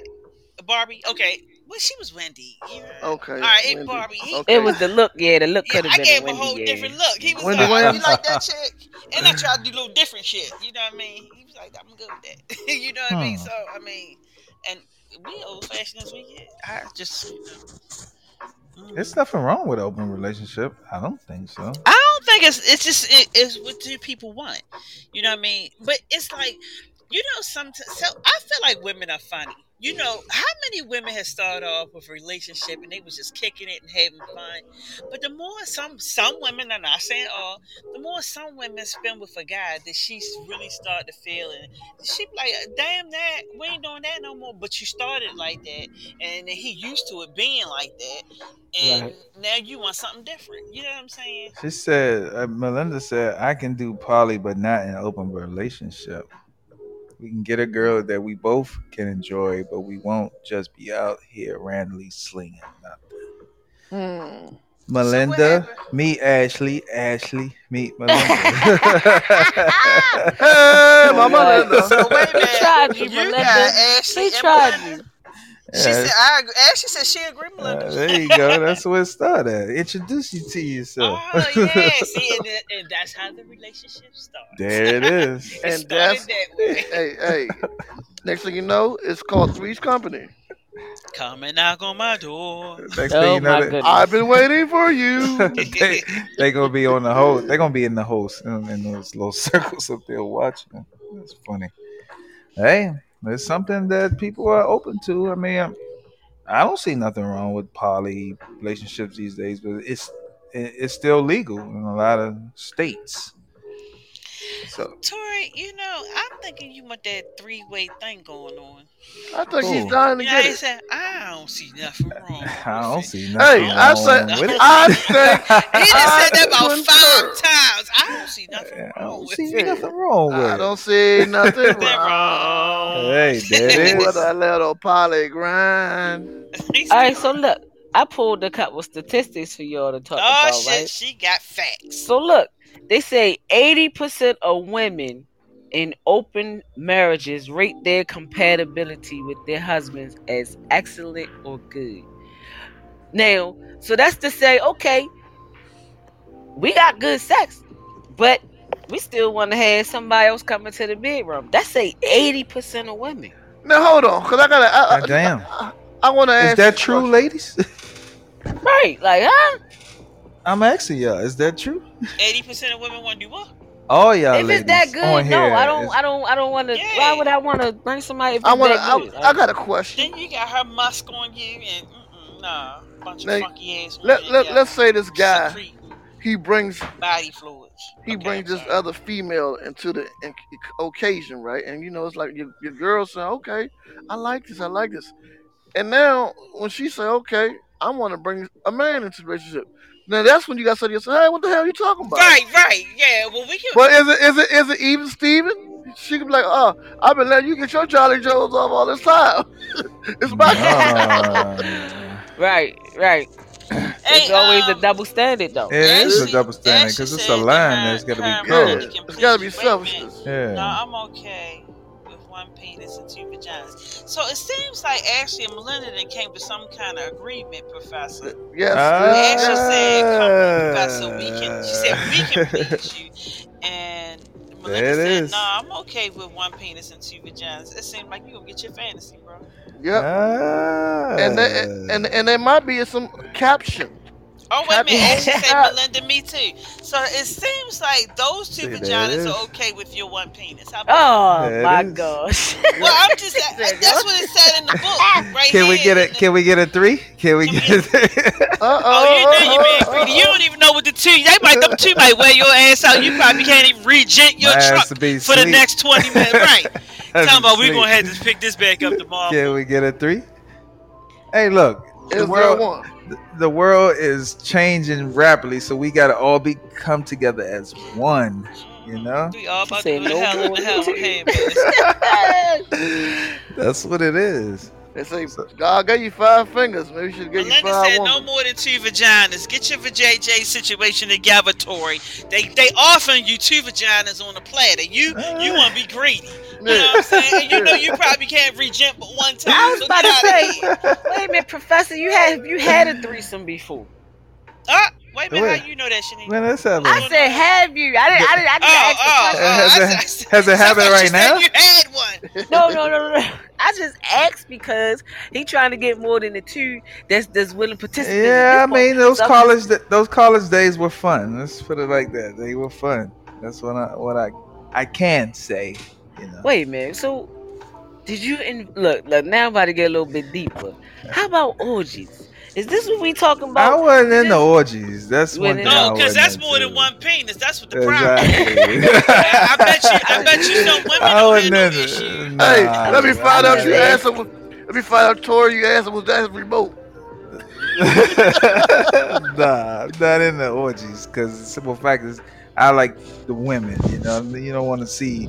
that. Barbie, okay. Well, she was Wendy. You know? Okay. All right, it Wendy. Barbie. He, Okay. It was the look. Yeah, the look yeah, could have I been gave a him a whole Yeah. different look. He was Wendy like, "Oh, you like that chick?" And I tried to do a little different shit. You know what I mean? He was like, "I'm good with that." you know what I mean? Hmm. So I mean, and we old fashioned as we get. I just. You mm. There's nothing wrong with open relationship. I don't think so. I don't think it's it's just it, it's what do people want, you know what I mean? But it's like you know sometimes so I feel like women are funny. You know how many women have started off with a relationship and they was just kicking it and having fun, but the more some some women, I'm not saying all, the more some women spend with a guy that she really start to feel and she like, damn that we ain't doing that no more. But you started like that and then he used to it being like that, and Right. now you want something different. You know what I'm saying? She said, uh, Melinda said, I can do poly, but not in an open relationship. We can get a girl that we both can enjoy, but we won't just be out here randomly slinging nothing. Hmm. Melinda, happened? meet Ashley. Ashley, meet Melinda. Hey, Mama Right. So wait a minute. He tried you, You Melinda. got Ashley He tried Melinda? you. She Yeah, said, I agree. Ashley said she agreed, uh, Melinda. there you go. That's where it started. Introduce you to yourself. oh, yeah. See, and, that- and that's how the relationship starts. there it is. It And started that's- that way. hey, hey. Next thing you know, it's called Three's Company. Come and knock on my door. Next Oh thing you know, my they- goodness. I've been waiting for you. they they gonna be on the host. They're gonna be in the host in, in those little circles up there watching. That's funny. Hey, it's something that people are open to. I mean, I don't see nothing wrong with poly relationships these days, but it's it's still legal in a lot of states. So Tori, you know, I'm thinking you want that three way thing going on. I think Cool. he's dying to You know, get it. said, I don't see nothing wrong. I don't with it." see Hey, nothing I said, with it. I think He just said that about concur. five times. I don't see nothing I wrong don't with see it. nothing wrong with I don't see nothing Nothing wrong. wrong. Hey, there it With is. a little poly grind. All right, so look, I pulled a couple statistics for y'all to talk Oh about, Oh shit, right? she got facts. So look, they say 80% of women in open marriages rate their compatibility with their husbands as excellent or good. Now, so that's to say, okay, we got good sex, but we still want to have somebody else coming to the bedroom. That's say 80% of women. Now hold on, cause I gotta. I, I, God damn. I, I want to ask. Is that true, question. ladies? Right, like, huh? I'm asking y'all. Is that true? Eighty percent of women want to do what? All y'all if ladies it's that good, on no, here I don't, I don't, I don't want to. Yeah. Why would I want to bring somebody if I want to. I. I got a question. Then you got her musk on you and mm-mm, nah, bunch of Now, funky ass. Let, women let, that let's say this guy he brings body fluids. he Okay, brings this other female into the in- occasion, right? And you know, it's like your, your girl say, "Okay, I like this, I like this," and now when she say, "Okay, I want to bring a man into the relationship," now that's when you got to say to yourself, "Hey, what the hell are you talking about?" Right, right, yeah. Well, we can. But is it is it is it even Steven? She could be like, "Oh, I've been letting you get your Charlie Jones off all this time. it's my Nah. Right, right. Hey, it's always um, a double standard, though. It is a double standard because it's a line that that's got to be Yeah, crossed. it's got to be please you. Wait a minute. selfishness. Yeah. No, I'm okay with one penis and two vaginas. So it seems like Ashley and Melinda then came to some kind of agreement, Professor. Yes. Ah. Ashley said, "Come on, Professor, we can." She said, "We can please you," and Melinda it said, is. "No, I'm okay with one penis and two vaginas." It seemed like you gonna get your fantasy, bro. Yep. Ah. And there, and and there might be some caption. Oh wait a minute, Happy- Ashley said Melinda, me too. So it seems like those two See, vaginas are okay with your one penis. How about Oh There my is. gosh. Well, I'm just that's what it said in the book, right Can we here. get it? Can we get a three? Can we Can get we a three? Uh Oh, you know you being greedy. You don't even know what the two. They might them two might wear your ass out. You probably can't even regent your My truck to be for the next twenty minutes. Right? That's Talking about we sweet. gonna have to pick this back up tomorrow. Can we get a three? Hey, look, the Is there world, one? The- the world is changing rapidly, so we gotta all be come together as one. You know, We all about to go to no hell in the hell with hand, that's what it is. They say God gave you five fingers. Maybe you should give you five said no more than two vaginas. Get your vajayjay situation together, Tori. They they offering you two vaginas on a platter. You you want to be greedy. You know what I'm saying? And you know you probably can't regent but one time. I was so about to say- Wait a minute, Professor. You had you had a threesome before? Ah, wait a minute. Wait. How you know that, Shanique? Man, let's have I a. said, have you? I didn't. I didn't. I didn't Oh, ask the oh, question. oh, Has I it- said- I said- has it oh, I happened thought right said now? You had one. No, no, no, no, no. I just asked because he trying to get more than the two that's that's willing to participate. Yeah, I mean those So- college those college days were fun. Let's put it like that. They were fun. That's what I what I I can say. You know. Wait a minute. So, did you in look? Look, now I'm about to get a little bit deeper. How about orgies? Is this what we talking about? I wasn't in the orgies. That's You one wasn't thing. No, because that's into. more than one penis. That's what the problem is. Exactly. I bet you. I bet you some women I don't wasn't have no into. issue. Nah, Hey, let me I find out you wasn't asked him. Let me find out Tori. You asked him was that remote. nah, I'm not into orgies because the simple fact is I like the women. You know, you don't want to see,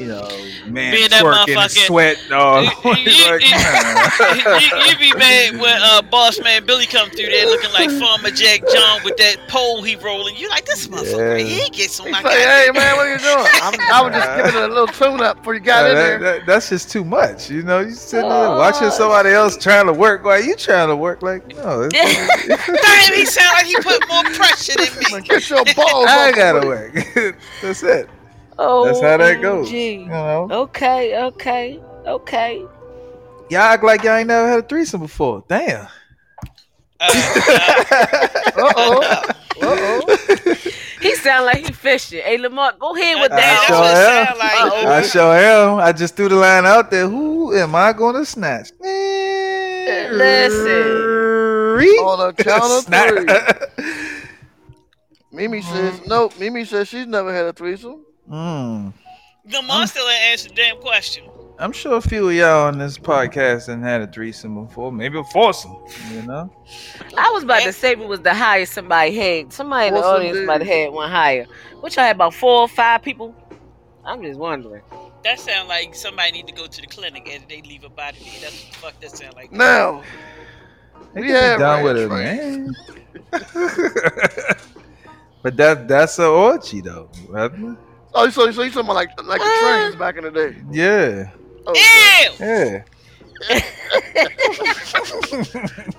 you know, man Being that twerking and motherfucker- sweat. Dog. You- you- like, you- you, you be mad when uh, boss man Billy come through there looking like Farmer Jack John with that pole he rolling. You like this motherfucker? Yeah. He gets on He my say, "Hey man, what are you doing?" I'm, I was just giving it a little tune up before you got Nah, in that- there. that- that's just too much. You know, you sitting there watching somebody else trying to work. Why you trying to work? Like, no, it's- Damn, he sound like he put more pressure than Man, me. Get your balls. I off gotta the- work. that's it. Oh, That's how that goes. You know, Okay, okay, okay. y'all act like y'all ain't never had a threesome before. Damn. Uh, oh. uh, oh. He sound like he fishing. Hey, Lamar, go ahead with I that. that's what sure am. sound like. Uh-oh. I sure am. I just threw the line out there. Who am I going to snatch? Listen. Three. On a count of Snap. three. Mimi says nope. Mimi says she's never had a threesome. Mm. Lamar still ain't answered the damn question. I'm sure a few of y'all on this podcast and had a threesome before, maybe a foursome. You know, I was about to say it was the highest somebody had. Somebody in the What's audience the- might have had one higher. Which I had about four or five people. I'm just wondering. That sound like somebody need to go to the clinic and they leave a body there. That's what the fuck that sound like. Now, they We can had done with it, man. but that that's an orgy though, brother. Oh, so so you talking about like like the Uh. trains back in the day? Yeah, Oh, Ew! yeah.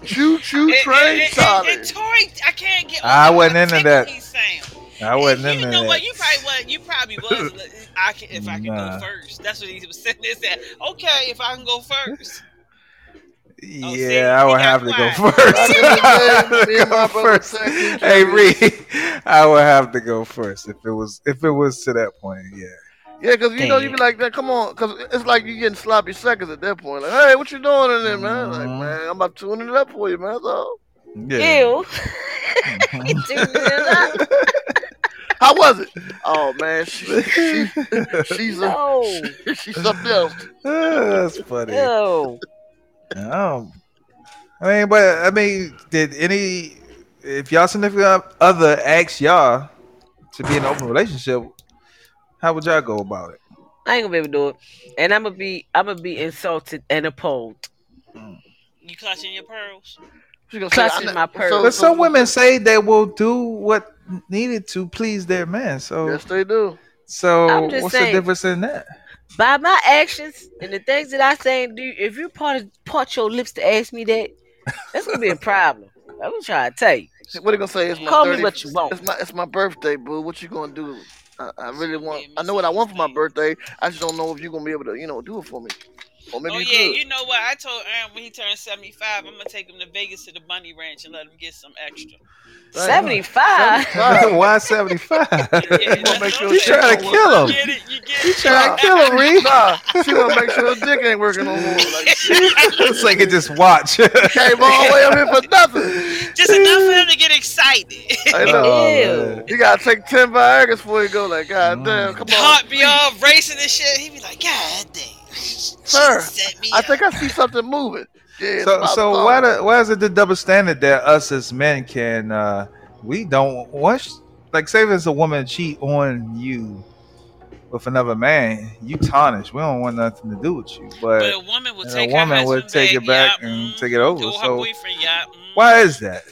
choo choo And- train and- and- and solid. I can't get. I wasn't into that. I wasn't you know what? You probably was. You probably was. I can, if I can Nah. go first. That's what he was saying. They said, okay, if I can go first. Yeah, see, I would got have to go first. Back in the day, me and my Go first. Hey. Reed, I would have to go first if it was if it was to that point. Yeah. Yeah, because you know you Damn. be like that. Come on, because it's like you getting sloppy seconds at that point. Like, hey, what you doing in there, man? Like, Mhm. man, I'm about tuning it up for you, man. So, Yeah. Ew. You tuned it up. how was it? Oh man, she, she she's a, No. she's something else. Ah, That's funny. Ew. Um, I mean, but I mean, did any if y'all significant other asked y'all to be in an open relationship, how would y'all go about it? I ain't gonna be able to do it. And I'm gonna be I'm gonna be insulted and appalled. You clutching your pearls? She Clutching I- my so- pearls. But some women say they will do what needed to please their man. So, Yes, they do. so I'm just what's saying. the difference in that? By my actions and the things that I say and do, if you part part your lips to ask me that, that's gonna be a problem. I'm gonna try to tell you. What they gonna say? It's my Call me what you want. It's my it's my birthday, boo. What you gonna do? I, I really want. I know what I want for my birthday. I just don't know if you're gonna be able to, you know, do it for me. Or maybe oh you yeah, could. you know what? I told Aaron when he turned seventy five, I'm gonna take him to Vegas to the Bunny Ranch and let him get some extra. Seventy five. Why seventy five? Yeah, gonna that's make what sure I'm You trying to kill him? get it? You get You it? trying to kill him, Reed? Nah, she wanna make sure her dick ain't working no more. Like, It's like it just watch. came all the way up here for nothing. Just enough for him to get excited. I know. You gotta take ten Viagra's before you go. Like, God damn, mm. come on. Heart be all racing and shit. He be like, God damn. Sir, She set me I up." think I see something moving. Yeah, So so fault. why the, why is it the double standard that us as men can uh we don't want like say if it's a woman cheat on you with another man, you tarnish. We don't want nothing to do with you. But But a woman will and a woman her would take it back yeah, and mm, take it over, so- yeah. mm. why is that?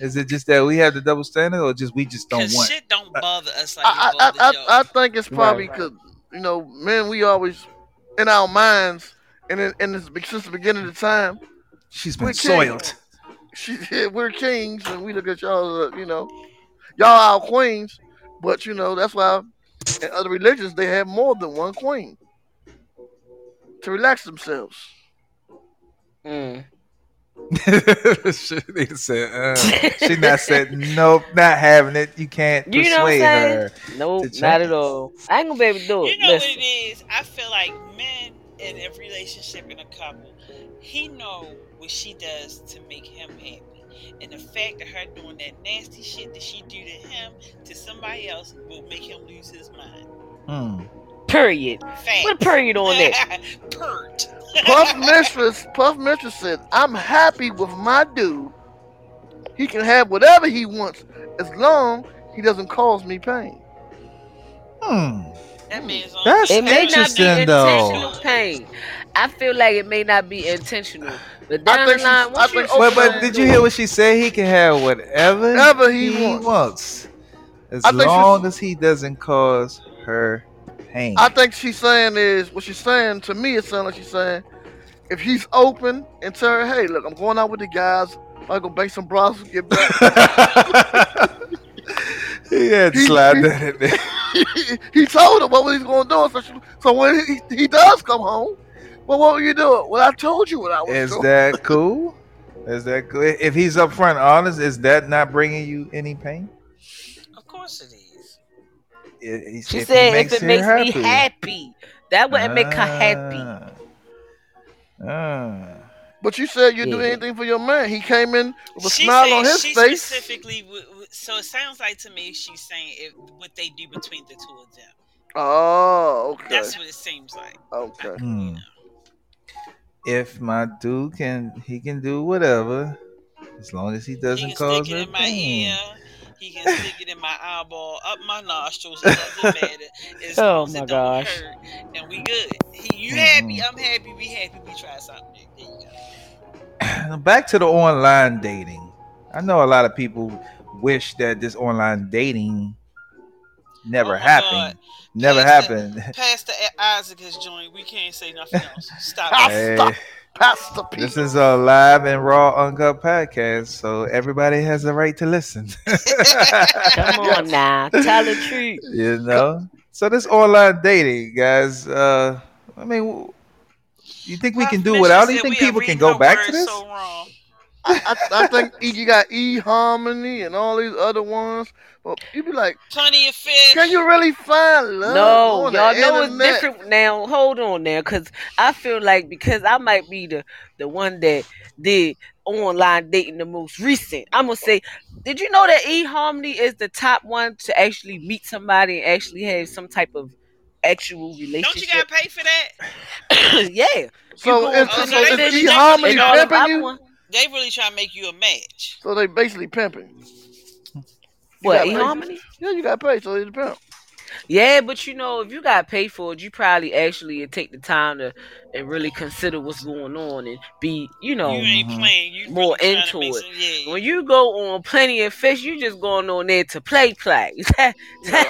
Is it just that we have the double standard or just we just don't want shit don't bother us like I, I, I. I, I think it's probably Right. because you know, men, we always in our minds, and in, in this, since the beginning of the time, she's been soiled. She, yeah, we're kings, and we look at y'all, uh, you know, y'all our queens. But you know, that's why in other religions they have more than one queen to relax themselves. Mm. she nigga said, uh, she not said nope, not having it. You can't You know what I'm persuade saying? her. Nope, not at all. I ain't gonna be able to do it. You know Listen. what it is? I feel like men in a relationship in a couple, he know what she does to make him happy. And the fact of her doing that nasty shit that she do to him to somebody else will make him lose his mind. Hmm. Period. Fact. Put a period on that. Pert. Puff Mistress, Puff Mistress said, "I'm happy with my dude. He can have whatever he wants as long he doesn't cause me pain." Hmm. That man's on That's It may not be interesting, though. intentional pain. I feel like it may not be intentional. But I down think the line, once I you think she's- open But but did you hear what she said? He can have whatever Whatever he wants. as I think she- long as he doesn't cause her pain. I think she's saying is what she's saying to me. It sounds like she's saying, if he's open and tell her, "Hey, look, I'm going out with the guys. I go bake some broths and get back." he had to He- slide he- that in there. he told her what was he going to do. So, she, so when he, he does come home, well, what were you doing? Well, I told you what I was doing. Is doing. that cool? Is that cool? If he's upfront honest, is that not bringing you any pain? Of course it is. It- She he said if it her makes me happy, that wouldn't make her happy. Ah. But you said you'd do anything for your man. He came in with a She smile on his she face. specifically. w- w- So it sounds like to me she's saying it, what they do between the two of them. Oh, okay. That's what it seems like. Okay. Hmm. If my dude can, he can do whatever, as long as he He doesn't can cause stick it her in my pain. Ear. He can stick it in my eyeball, up my nostrils. It doesn't matter. As Oh my it gosh. hurt, and we good. He, you happy? Mhm. I'm happy. We happy. We try something. There you go. Back to the online dating. I know a lot of people wish that this online dating never Oh my happened. Never Pastor- happened. Pastor Isaac has joined. We can't say nothing else. Stop. It. Hey, stop. Pastor Pete. this is a live and raw uncut podcast, so everybody has the right to listen. Come on now, tell the truth. you know. So this online dating, guys. Uh, I mean, you think we can do without? You think people can go back to words this? So wrong. I, I, I think E- you got E Harmony and all these other ones. But you be like, Plenty of fish. can you really find love? No, on y'all the know it's different now. Hold on now, cause I feel like because I might be the the one that did online dating the most recent. I'm gonna say, did you know that eHarmony is the top one to actually meet somebody and actually have some type of actual relationship? Don't you gotta pay for that? yeah. So, go is, on oh, so is E Harmony and all pimping other you? One- They really try to make you a match. So they basically pimping. You What gotta pay- eHarmony? Yeah, you got to pay, so it's a pimp. Yeah, but you know, if you got paid for it, you probably actually take the time to and really consider what's going on and be, you know, you ain't Mhm. playing. You More really into it. Some, yeah. when you go on plenty of fish, you just going on there to play play. Yeah,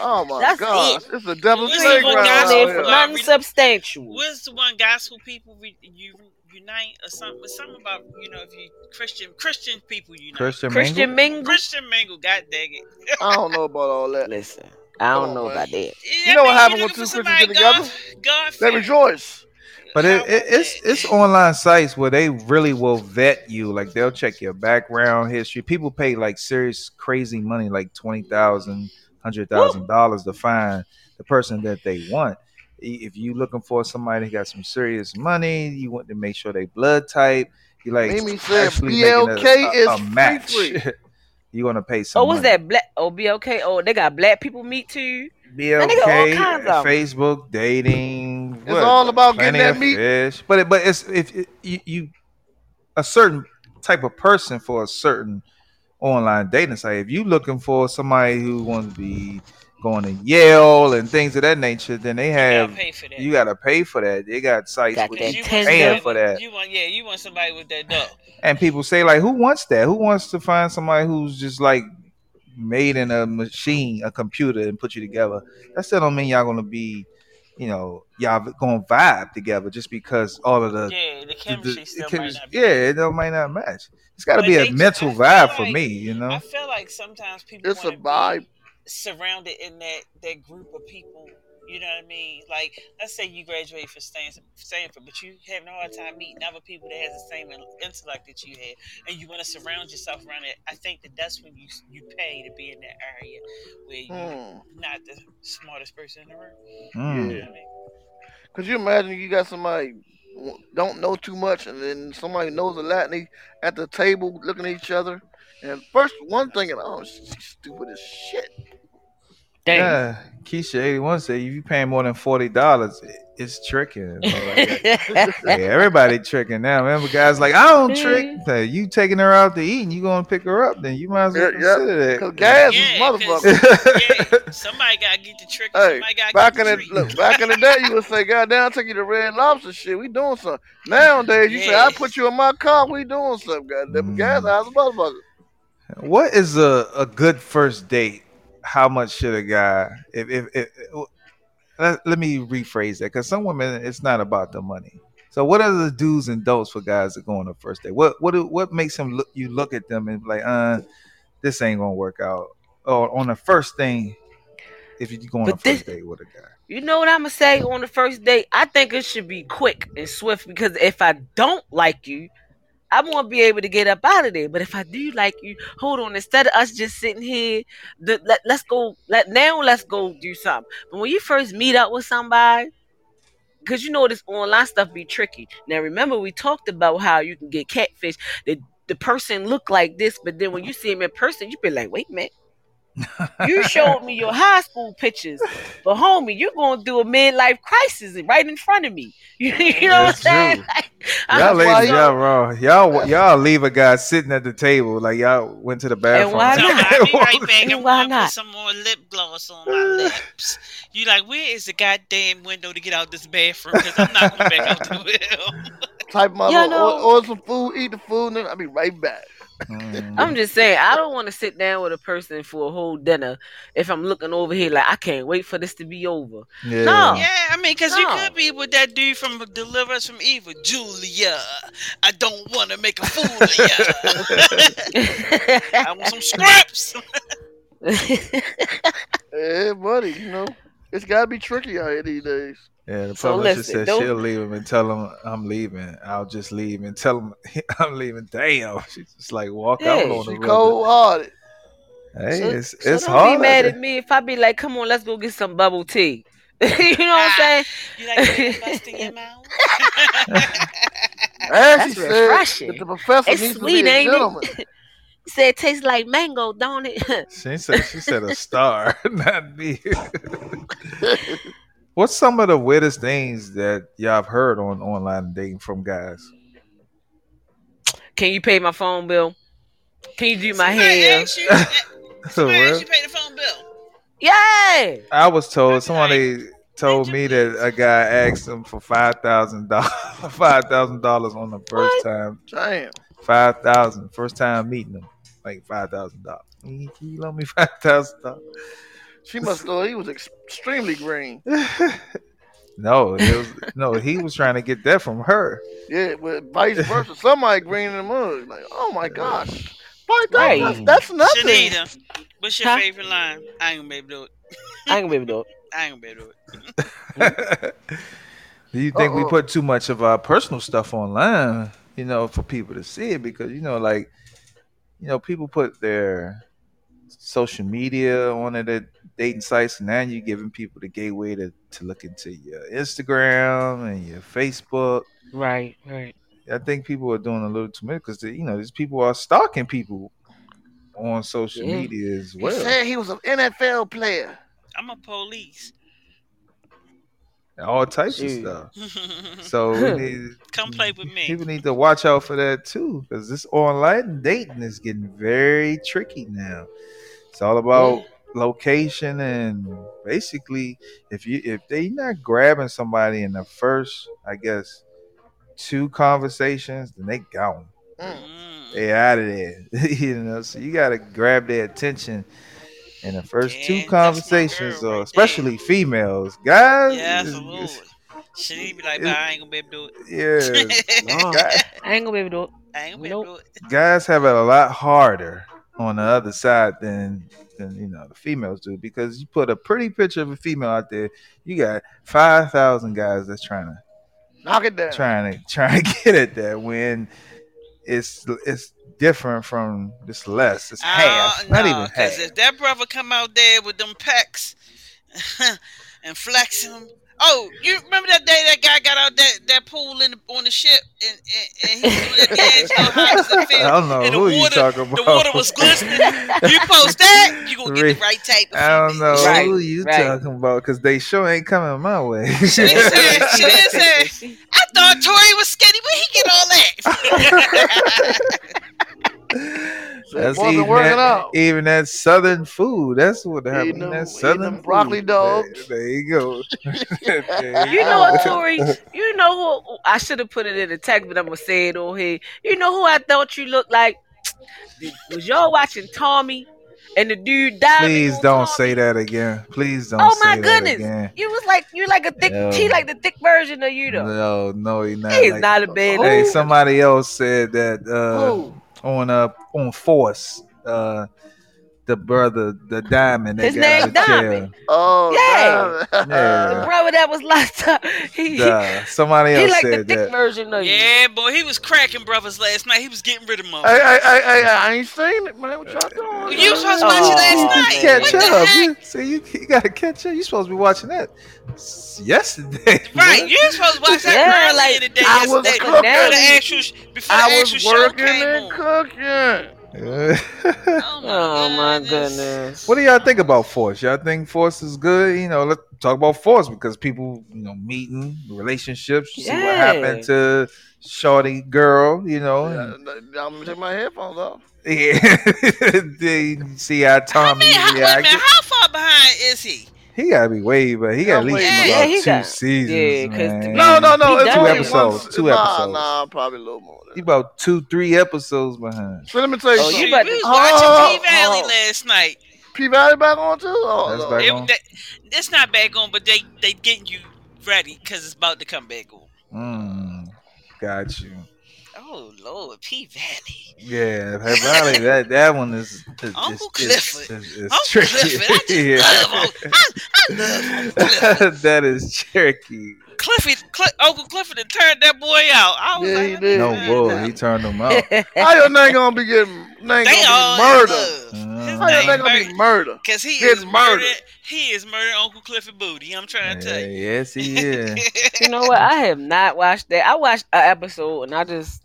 oh my That's gosh, it's a double What's you ain't the one going playground there for nothing substantial. What's the one gospel people re, you unite or something? But Something about you know if you Christian Christian people unite. Christian, Christian Mingle? Mingle? Christian mingle. God dang it. I don't know about all that. Listen, I don't Come know on, about that. Yeah, know I what mean, happened you when two for Christians get together? God, God They rejoice. But it, it, it's it's online sites where they really will vet you. Like they'll check your background history. People pay like serious crazy money, like twenty thousand, hundred thousand dollars to find the person that they want. I- If you looking for somebody who got some serious money, you want to make sure they blood type. You like Mimi said actually making a- BLK a, is a free, match. free. you want to pay some. Oh, what's money. that? Black? Oh, BLK. Oh, they got black people meet too. Man, they got all BLK, kinds of 'em. Facebook, dating. It's all about getting that of meat. Fish. But it, but it's if it, you, you a certain type of person for a certain online dating site. If you looking for somebody who wants to be going to Yale and things of that nature, then they You gotta have pay for that. you got to pay for that. They got sites Got where that you you paying somebody for that. You want yeah, you want somebody with that dough. And people say like, who wants that? Who wants to find somebody who's just like made in a machine, a computer, and put you together? That still don't mean y'all gonna be, you know, y'all gonna vibe together just because all of the, Yeah, the the- chemistry the- still the might not be. yeah, it don't, might not match. It's got to But be a mental I feel vibe for like- me, you know. I feel like sometimes people It's a vibe. be surrounded in that that group of people. You know what I mean? Like, let's say you graduate from Stanford, Stanford, but you having a hard time meeting other people that has the same intellect that you have, and you want to surround yourself around it. I think that that's when you you pay to be in that area where you're Hmm. not the smartest person in the room. Mm. You know what I mean? Could you imagine you got somebody don't know too much, and then somebody knows a lot, and they at the table looking at each other, and first one thing, and oh, she's stupid as shit. Damn. Yeah, Keisha eighty one said if you paying more than forty dollars, it's tricking. yeah, everybody tricking now. Remember, guys like I don't trick. Hey, you taking her out to eat and you gonna pick her up, then you might as well Yeah, yeah. consider Cause that. gas Yeah, is 'cause- motherfucker. yeah, somebody gotta get the trick. Hey, somebody back get in the the look, back in the day, you would say, "God damn, I take you to Red Lobster shit. We doing something." Nowadays, you say, "I put you in my car. We doing something." God damn, Mm. gas how's a motherfucker. What is a, a good first date? How much should a guy? If if, if let, let me rephrase that because some women it's not about the money. So what are the do's and don'ts for guys that go on a first date? What what what makes them look you look at them and be like, uh, this ain't gonna work out. Or on the first thing, if you go on But a first this- date with a guy. You know what I'm gonna say on the first date? I think it should be quick and swift because if I don't like you, I won't be able to get up out of there. But if I do like you, hold on. Instead of us just sitting here, the, let, let's go. Let now let's go do something. But when you first meet up with somebody, because you know this online stuff be tricky. Now remember we talked about how you can get catfish. The the person look like this, but then when you see him in person, you be like, wait a minute. You showed me your high school pictures, but homie, you're going through a midlife crisis right in front of me. You, you know That's what I'm saying? Like, Y'all ladies, like, y'all wrong. Y'all y'all leave a guy sitting at the table like y'all went to the bathroom. why not? I'll be right back. And why not? put some more lip gloss on my lips. You like, where is the goddamn window to get out this bathroom? Because I'm not going back out the window. Type my Yeah, order, order some food, eat the food, and then I'll be right back. Mm. I'm just saying, I don't want to sit down with a person for a whole dinner if I'm looking over here like I can't wait for this to be over. yeah. No. yeah, I mean, because you could be with that dude from Deliver Us from Eva, Julia. I don't want to make a fool of ya. I want some scraps. Yeah, buddy, you know. It's gotta be tricky out here these days. Yeah, the So publisher listen, said don't- she'll leave him and tell him I'm leaving. I'll just leave and tell him I'm leaving. Damn, she's just like walk out Yeah, on She the cold hearted. Hey, So- it's so it's don't hard. be mad at me if I be like, come on, let's go get some bubble tea. you know what I'm saying? You like that bust in your mouth? That's refreshing. the professor It's needs sweet, to be a ain't it? gentleman. He said it tastes like mango, don't it? She said she said a star, not me. What's some of the weirdest things that y'all have heard on online dating from guys? Can you pay my phone bill? Can you do my Somebody hair? asked you- eh, Somebody What? asked you pay the phone bill. Yay! I was told somebody told me that a guy asked him for five thousand dollars, five thousand dollars on the first What? time, Damn. five thousand, first time meeting him, like five thousand dollars. Can you loan me five thousand dollars? She must thought he was extremely green. no, it was no. He was trying to get that from her. Yeah, but vice versa. Somebody green in the mud. Like, oh my gosh. Five Right. That's, that's nothing. Shanita, what's your Huh? favorite line? I ain't gonna be able to do it. I ain't gonna be able to do it. I ain't gonna be able to do it. Do you think we Uh-oh. put too much of our personal stuff online? You know, for people to see it because you know, like, you know, people put their social media on it at dating sites, and now you're giving people the gateway to to look into your Instagram and your Facebook. Right, right. I think people are doing a little too much because you know these people are stalking people on social Yeah. media as well. He well. said he was an NFL player. I'm a police. All types of stuff. So need, Come play with me. people need to watch out for that too, because this online dating is getting very tricky now. It's all about location and basically, if you if they not grabbing somebody in the first, I guess, two conversations, then they gone. Mm. They out of there. you know, so you gotta grab their attention in the first Yeah, two conversations, girl or right especially females. Guys, Yeah, absolutely. is- Shouldn't be like, "Nah, I ain't gonna be able to do it. yeah, No. guys, I ain't gonna be able to do it. I ain't gonna be able to do it. guys have it a lot harder on the other side than than you know the females do because you put a pretty picture of a female out there, you got five thousand guys that's trying to Knock it down. trying to trying to get at that when it's it's different from it's less. It's half, Uh, not even half. Cause if that brother come out there with them pecs and flexing them. Oh, you remember that day that guy got out that, that pool in the, on the ship and, and, and he was doing that dance, you know, hot I don't know and the who you water, talking about. the water was glistening. You post that, you gonna get the right type I don't know. Right, who you right. talking about because they sure ain't coming my way. She said, she said. I thought Tori was skinny, where he get all that? That's Wasn't even working that, out. even that southern food. That's what happened. them- that eating southern them broccoli food. dogs. There, there you go. There You know what, go. Tori? You know who? I should have put it in the text, but I'm gonna say it on here. You know who I thought you looked like? Was y'all watching Tommy and the dude died? Please don't say that again. Please don't. Oh say my that goodness! again. You was like you like a thick. No. He like the thick version of you though. No, no, you're not. He's like- not a bad. Hey, dude. somebody else said that uh, Who? On uh on Force, uh, the brother, the diamond, that His got name out of jail. Diamond. Oh, Yeah. damn. The brother that was locked up. He, he, Duh, somebody he else like the thick that. version of you. yeah, boy, he was cracking brothers last night. He was getting rid of them. Hey, hey, hey, hey, I ain't seen it, man. What y'all doing? You was supposed to Oh, watch it last man. night. catch What up. heck? You, see, you, you gotta catch up. You supposed to be watching that yesterday. Right, you supposed to watch that Yeah, earlier like, in the day I was yesterday cooking. before the actual sh- before I the was actual show working came and on. cooking. Oh my, Oh my goodness. goodness. What do y'all think about Force? Y'all think Force is good? You know, let's talk about Force because people, you know, meeting relationships. See what happened to Shorty girl. You know, Yeah, I'm gonna take my headphones off. yeah. they see how How, Tommy many, how, wait a minute, reacted. how far behind is he? He gotta be way, but he got at least way about Yeah, two got- seasons. yeah, 'cause man. No, no, no. It's Two episodes, One, two nah, episodes. Nah, probably a little more. He Than about two, three episodes behind. so let me tell you Oh, you something. about we to- was Oh, watching P Valley oh. last night. P Valley back on too. Oh, That's back It, on. that, it's not back on, but they they getting you ready because it's about to come back on. Mm, got you. Oh Lord, P Valley. Yeah, P Valley. That that one is, is, Uncle is, is, Clifford. is, is Uncle tricky. Clifford, I just love Uncle- I, I love Uncle Clifford. that is tricky. Clifford, Cl- Uncle Clifford had turned that boy out. I was Yeah, like, he did. No boy, He turned him out. How your name gonna be getting name They gonna be murder? love. Mm. How your name name gonna be murder. murder? Cause he Getting is murdered. murdered. He is murdering Uncle Clifford Booty. I'm trying to tell you. yes, he is. you know what? I have not watched that. I watched an episode and I just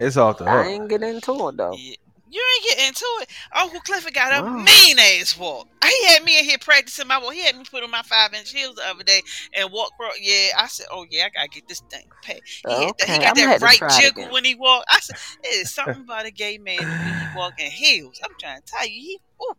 It's off the I hook. ain't get into it though. Yeah. You ain't get into it. Uncle Clifford got a Wow. mean ass walk. He had me in here practicing my walk. He had me put on my five inch heels the other day and walk. Across. Yeah, I said, oh yeah, I gotta get this thing paid. He, had that- he got I'ma that have right jiggle again. when he walk. I said, it's something about a gay man when he walk in heels. I'm trying to tell you, he. Ooh,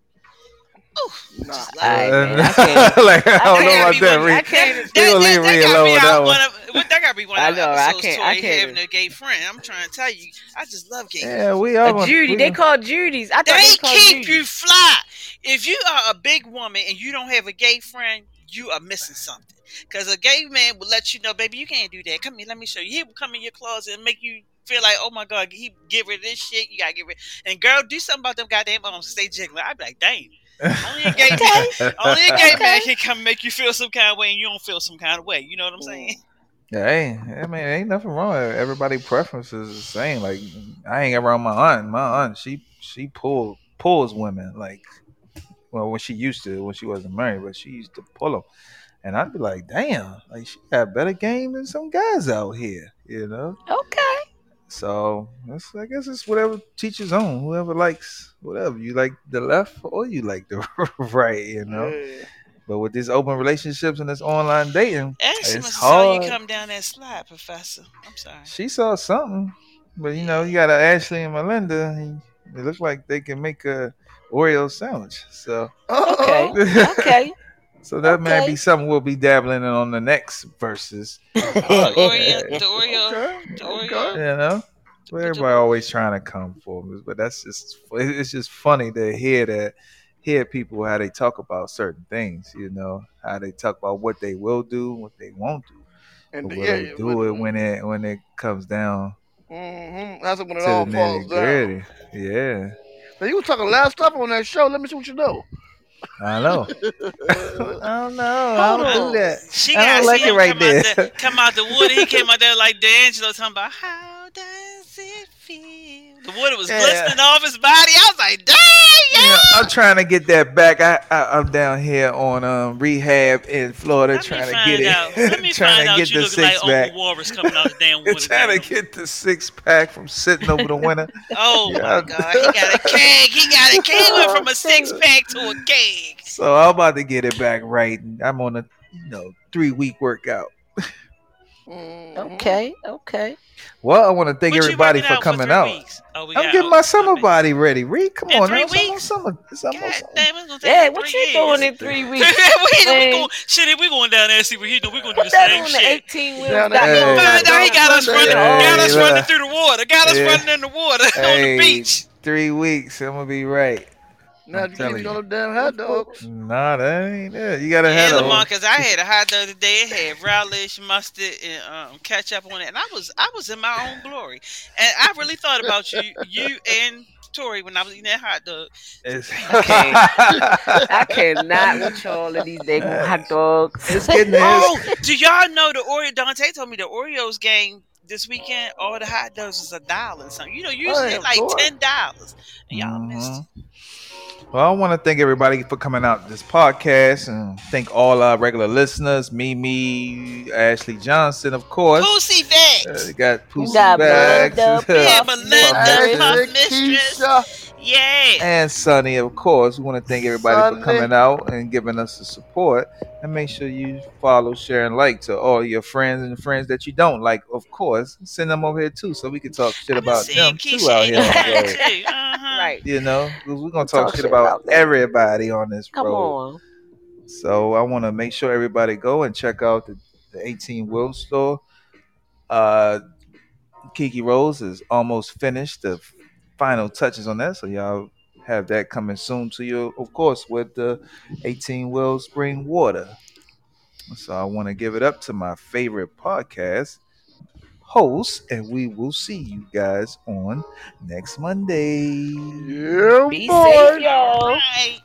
ooh, Nah. just love Alright, man, I can't- like I don't know can't about be that. one- Reed. I can't- We gonna leave Reed gotta alone with that one. one of, well, that gotta be one I of the know, I can't- I Tori can't- having a gay friend. I'm trying to tell you, I just love gay Yeah, we are. A Judy. we They call Judy's. I thought they, They keep Judy's. you fly. If you are a big woman and you don't have a gay friend, you are missing something. Because a gay man will let you know, baby, you can't do that. Come here, let me show you. He will come in your closet and make you feel like, oh my God, he get rid of this shit. You gotta get rid. And girl, do something about them goddamn arms. Stay jiggling. I'd be like, dang. Only a gay man, only a gay man can come make you feel some kind of way, and you don't feel some kind of way. You know what I'm mm. saying? Yeah, hey, I mean, ain't nothing wrong. Everybody preferences is the same. Like, I ain't around my aunt. My aunt, she she pull pulls women. Like, well, when she used to, when she wasn't married, but she used to pull them. And I'd be like, damn, like she got better game than some guys out here, you know. Okay. So that's, I guess it's whatever teaches on. Whoever likes whatever you like the left or you like the right, you know. Yeah. But with these open relationships and this online dating, Ashley It's must have saw you come down that slide, Professor. I'm sorry. she saw something. But you know, you got a Ashley and Melinda. It look like they can make a Oreo sandwich. So, oh. Okay. Okay. So that may Okay. be something we'll be dabbling in on the next verses. The Oreo, the Oreo, Okay. the Okay. You know, but everybody always trying to come for us. But that's just it's just funny to hear that hear people how they talk about certain things. You know, how they talk about what they will do, what they won't do, And but the- will yeah, they yeah, do it when it when it comes down Mhm. That's when it to all falls down. Yeah, Now you was talking last stuff on that show. Let me see what you know. I know. I don't know. I don't on. do that. She I got don't like see it right come there. Out there. Come out the wood. He came out there like D'Angelo talking about how does it feel. The water was Yeah. glistening off his body. I was like, dang, Yeah, yeah. I'm trying to get that back. I, I I'm down here on um rehab in Florida Let trying to find get it. out. Let me trying find to out get you the like six Uncle pack. Walrus coming out the damn trying to get the six pack from sitting over the winter. Oh Yeah. my God, he got a keg. He got a keg. He went from a six pack to a keg. So I'm about to get it back right. I'm on a you know three week workout. Mhm. Okay. Okay. Well, I want to thank What everybody for out coming three out. Oh, I'm got- getting my summer okay. body ready. Reed, come In on, three now. Weeks? Summer, it's almost God summer. damn, it's gonna take Hey, what you years. doing in three weeks? we, we going, shit, we going down there and see what he doing. We gonna do the same shit. 18 wheels. Down Got there. no- Hey. Find he got us Hey, running, got us look. running through the water, got us Yeah. running in the water on the beach. three weeks. I'm gonna be right. Now I'm you telling keep you. on them damn hot dogs. Nah, that ain't it. You gotta Yeah, have Lamar, a. because I had a hot dog today. It had relish, mustard, and um, ketchup on it, and I was I was in my own glory. And I really thought about you, you and Tori when I was eating that hot dog. It's, Okay. I cannot with y'all of these daggone hot dogs. It's getting there. Oh, do y'all know the Oreo? Dante told me the Orioles game this weekend. All the hot dogs was a dollar and something. You know, usually Hey, it's like ten dollars. And y'all missed. Mhm. it. Well, I want to thank everybody for coming out to this podcast and thank all our regular listeners, Mimi, Ashley Johnson, of course. Pussy Uh, bags. we got Pussy got Bags. Melinda, Yeah, Puff Melinda, Mistress. Puff Ashley, Mistress. Keisha. Yeah. and Sonny, of course. We want to thank everybody Sonny. for coming out and giving us the support. And make sure you follow, share, and like to all your friends and friends that you don't like. Of course, send them over here too, so we can talk shit I've about them Keisha too out here. on the road. too. Uh-huh. Right. You know, 'cause we're gonna talk, Talk shit shit about, about everybody on this Come road. on. So I want to make sure everybody go and check out the, the 18 Will store. Uh, Kiki Rose is almost finished. The final touches on that, so y'all have that coming soon to you. Of course, with the 18 Will Spring Water. So I want to give it up to my favorite podcast host, and we will see you guys on next Monday. Yeah, Be boy. safe, y'all. All right.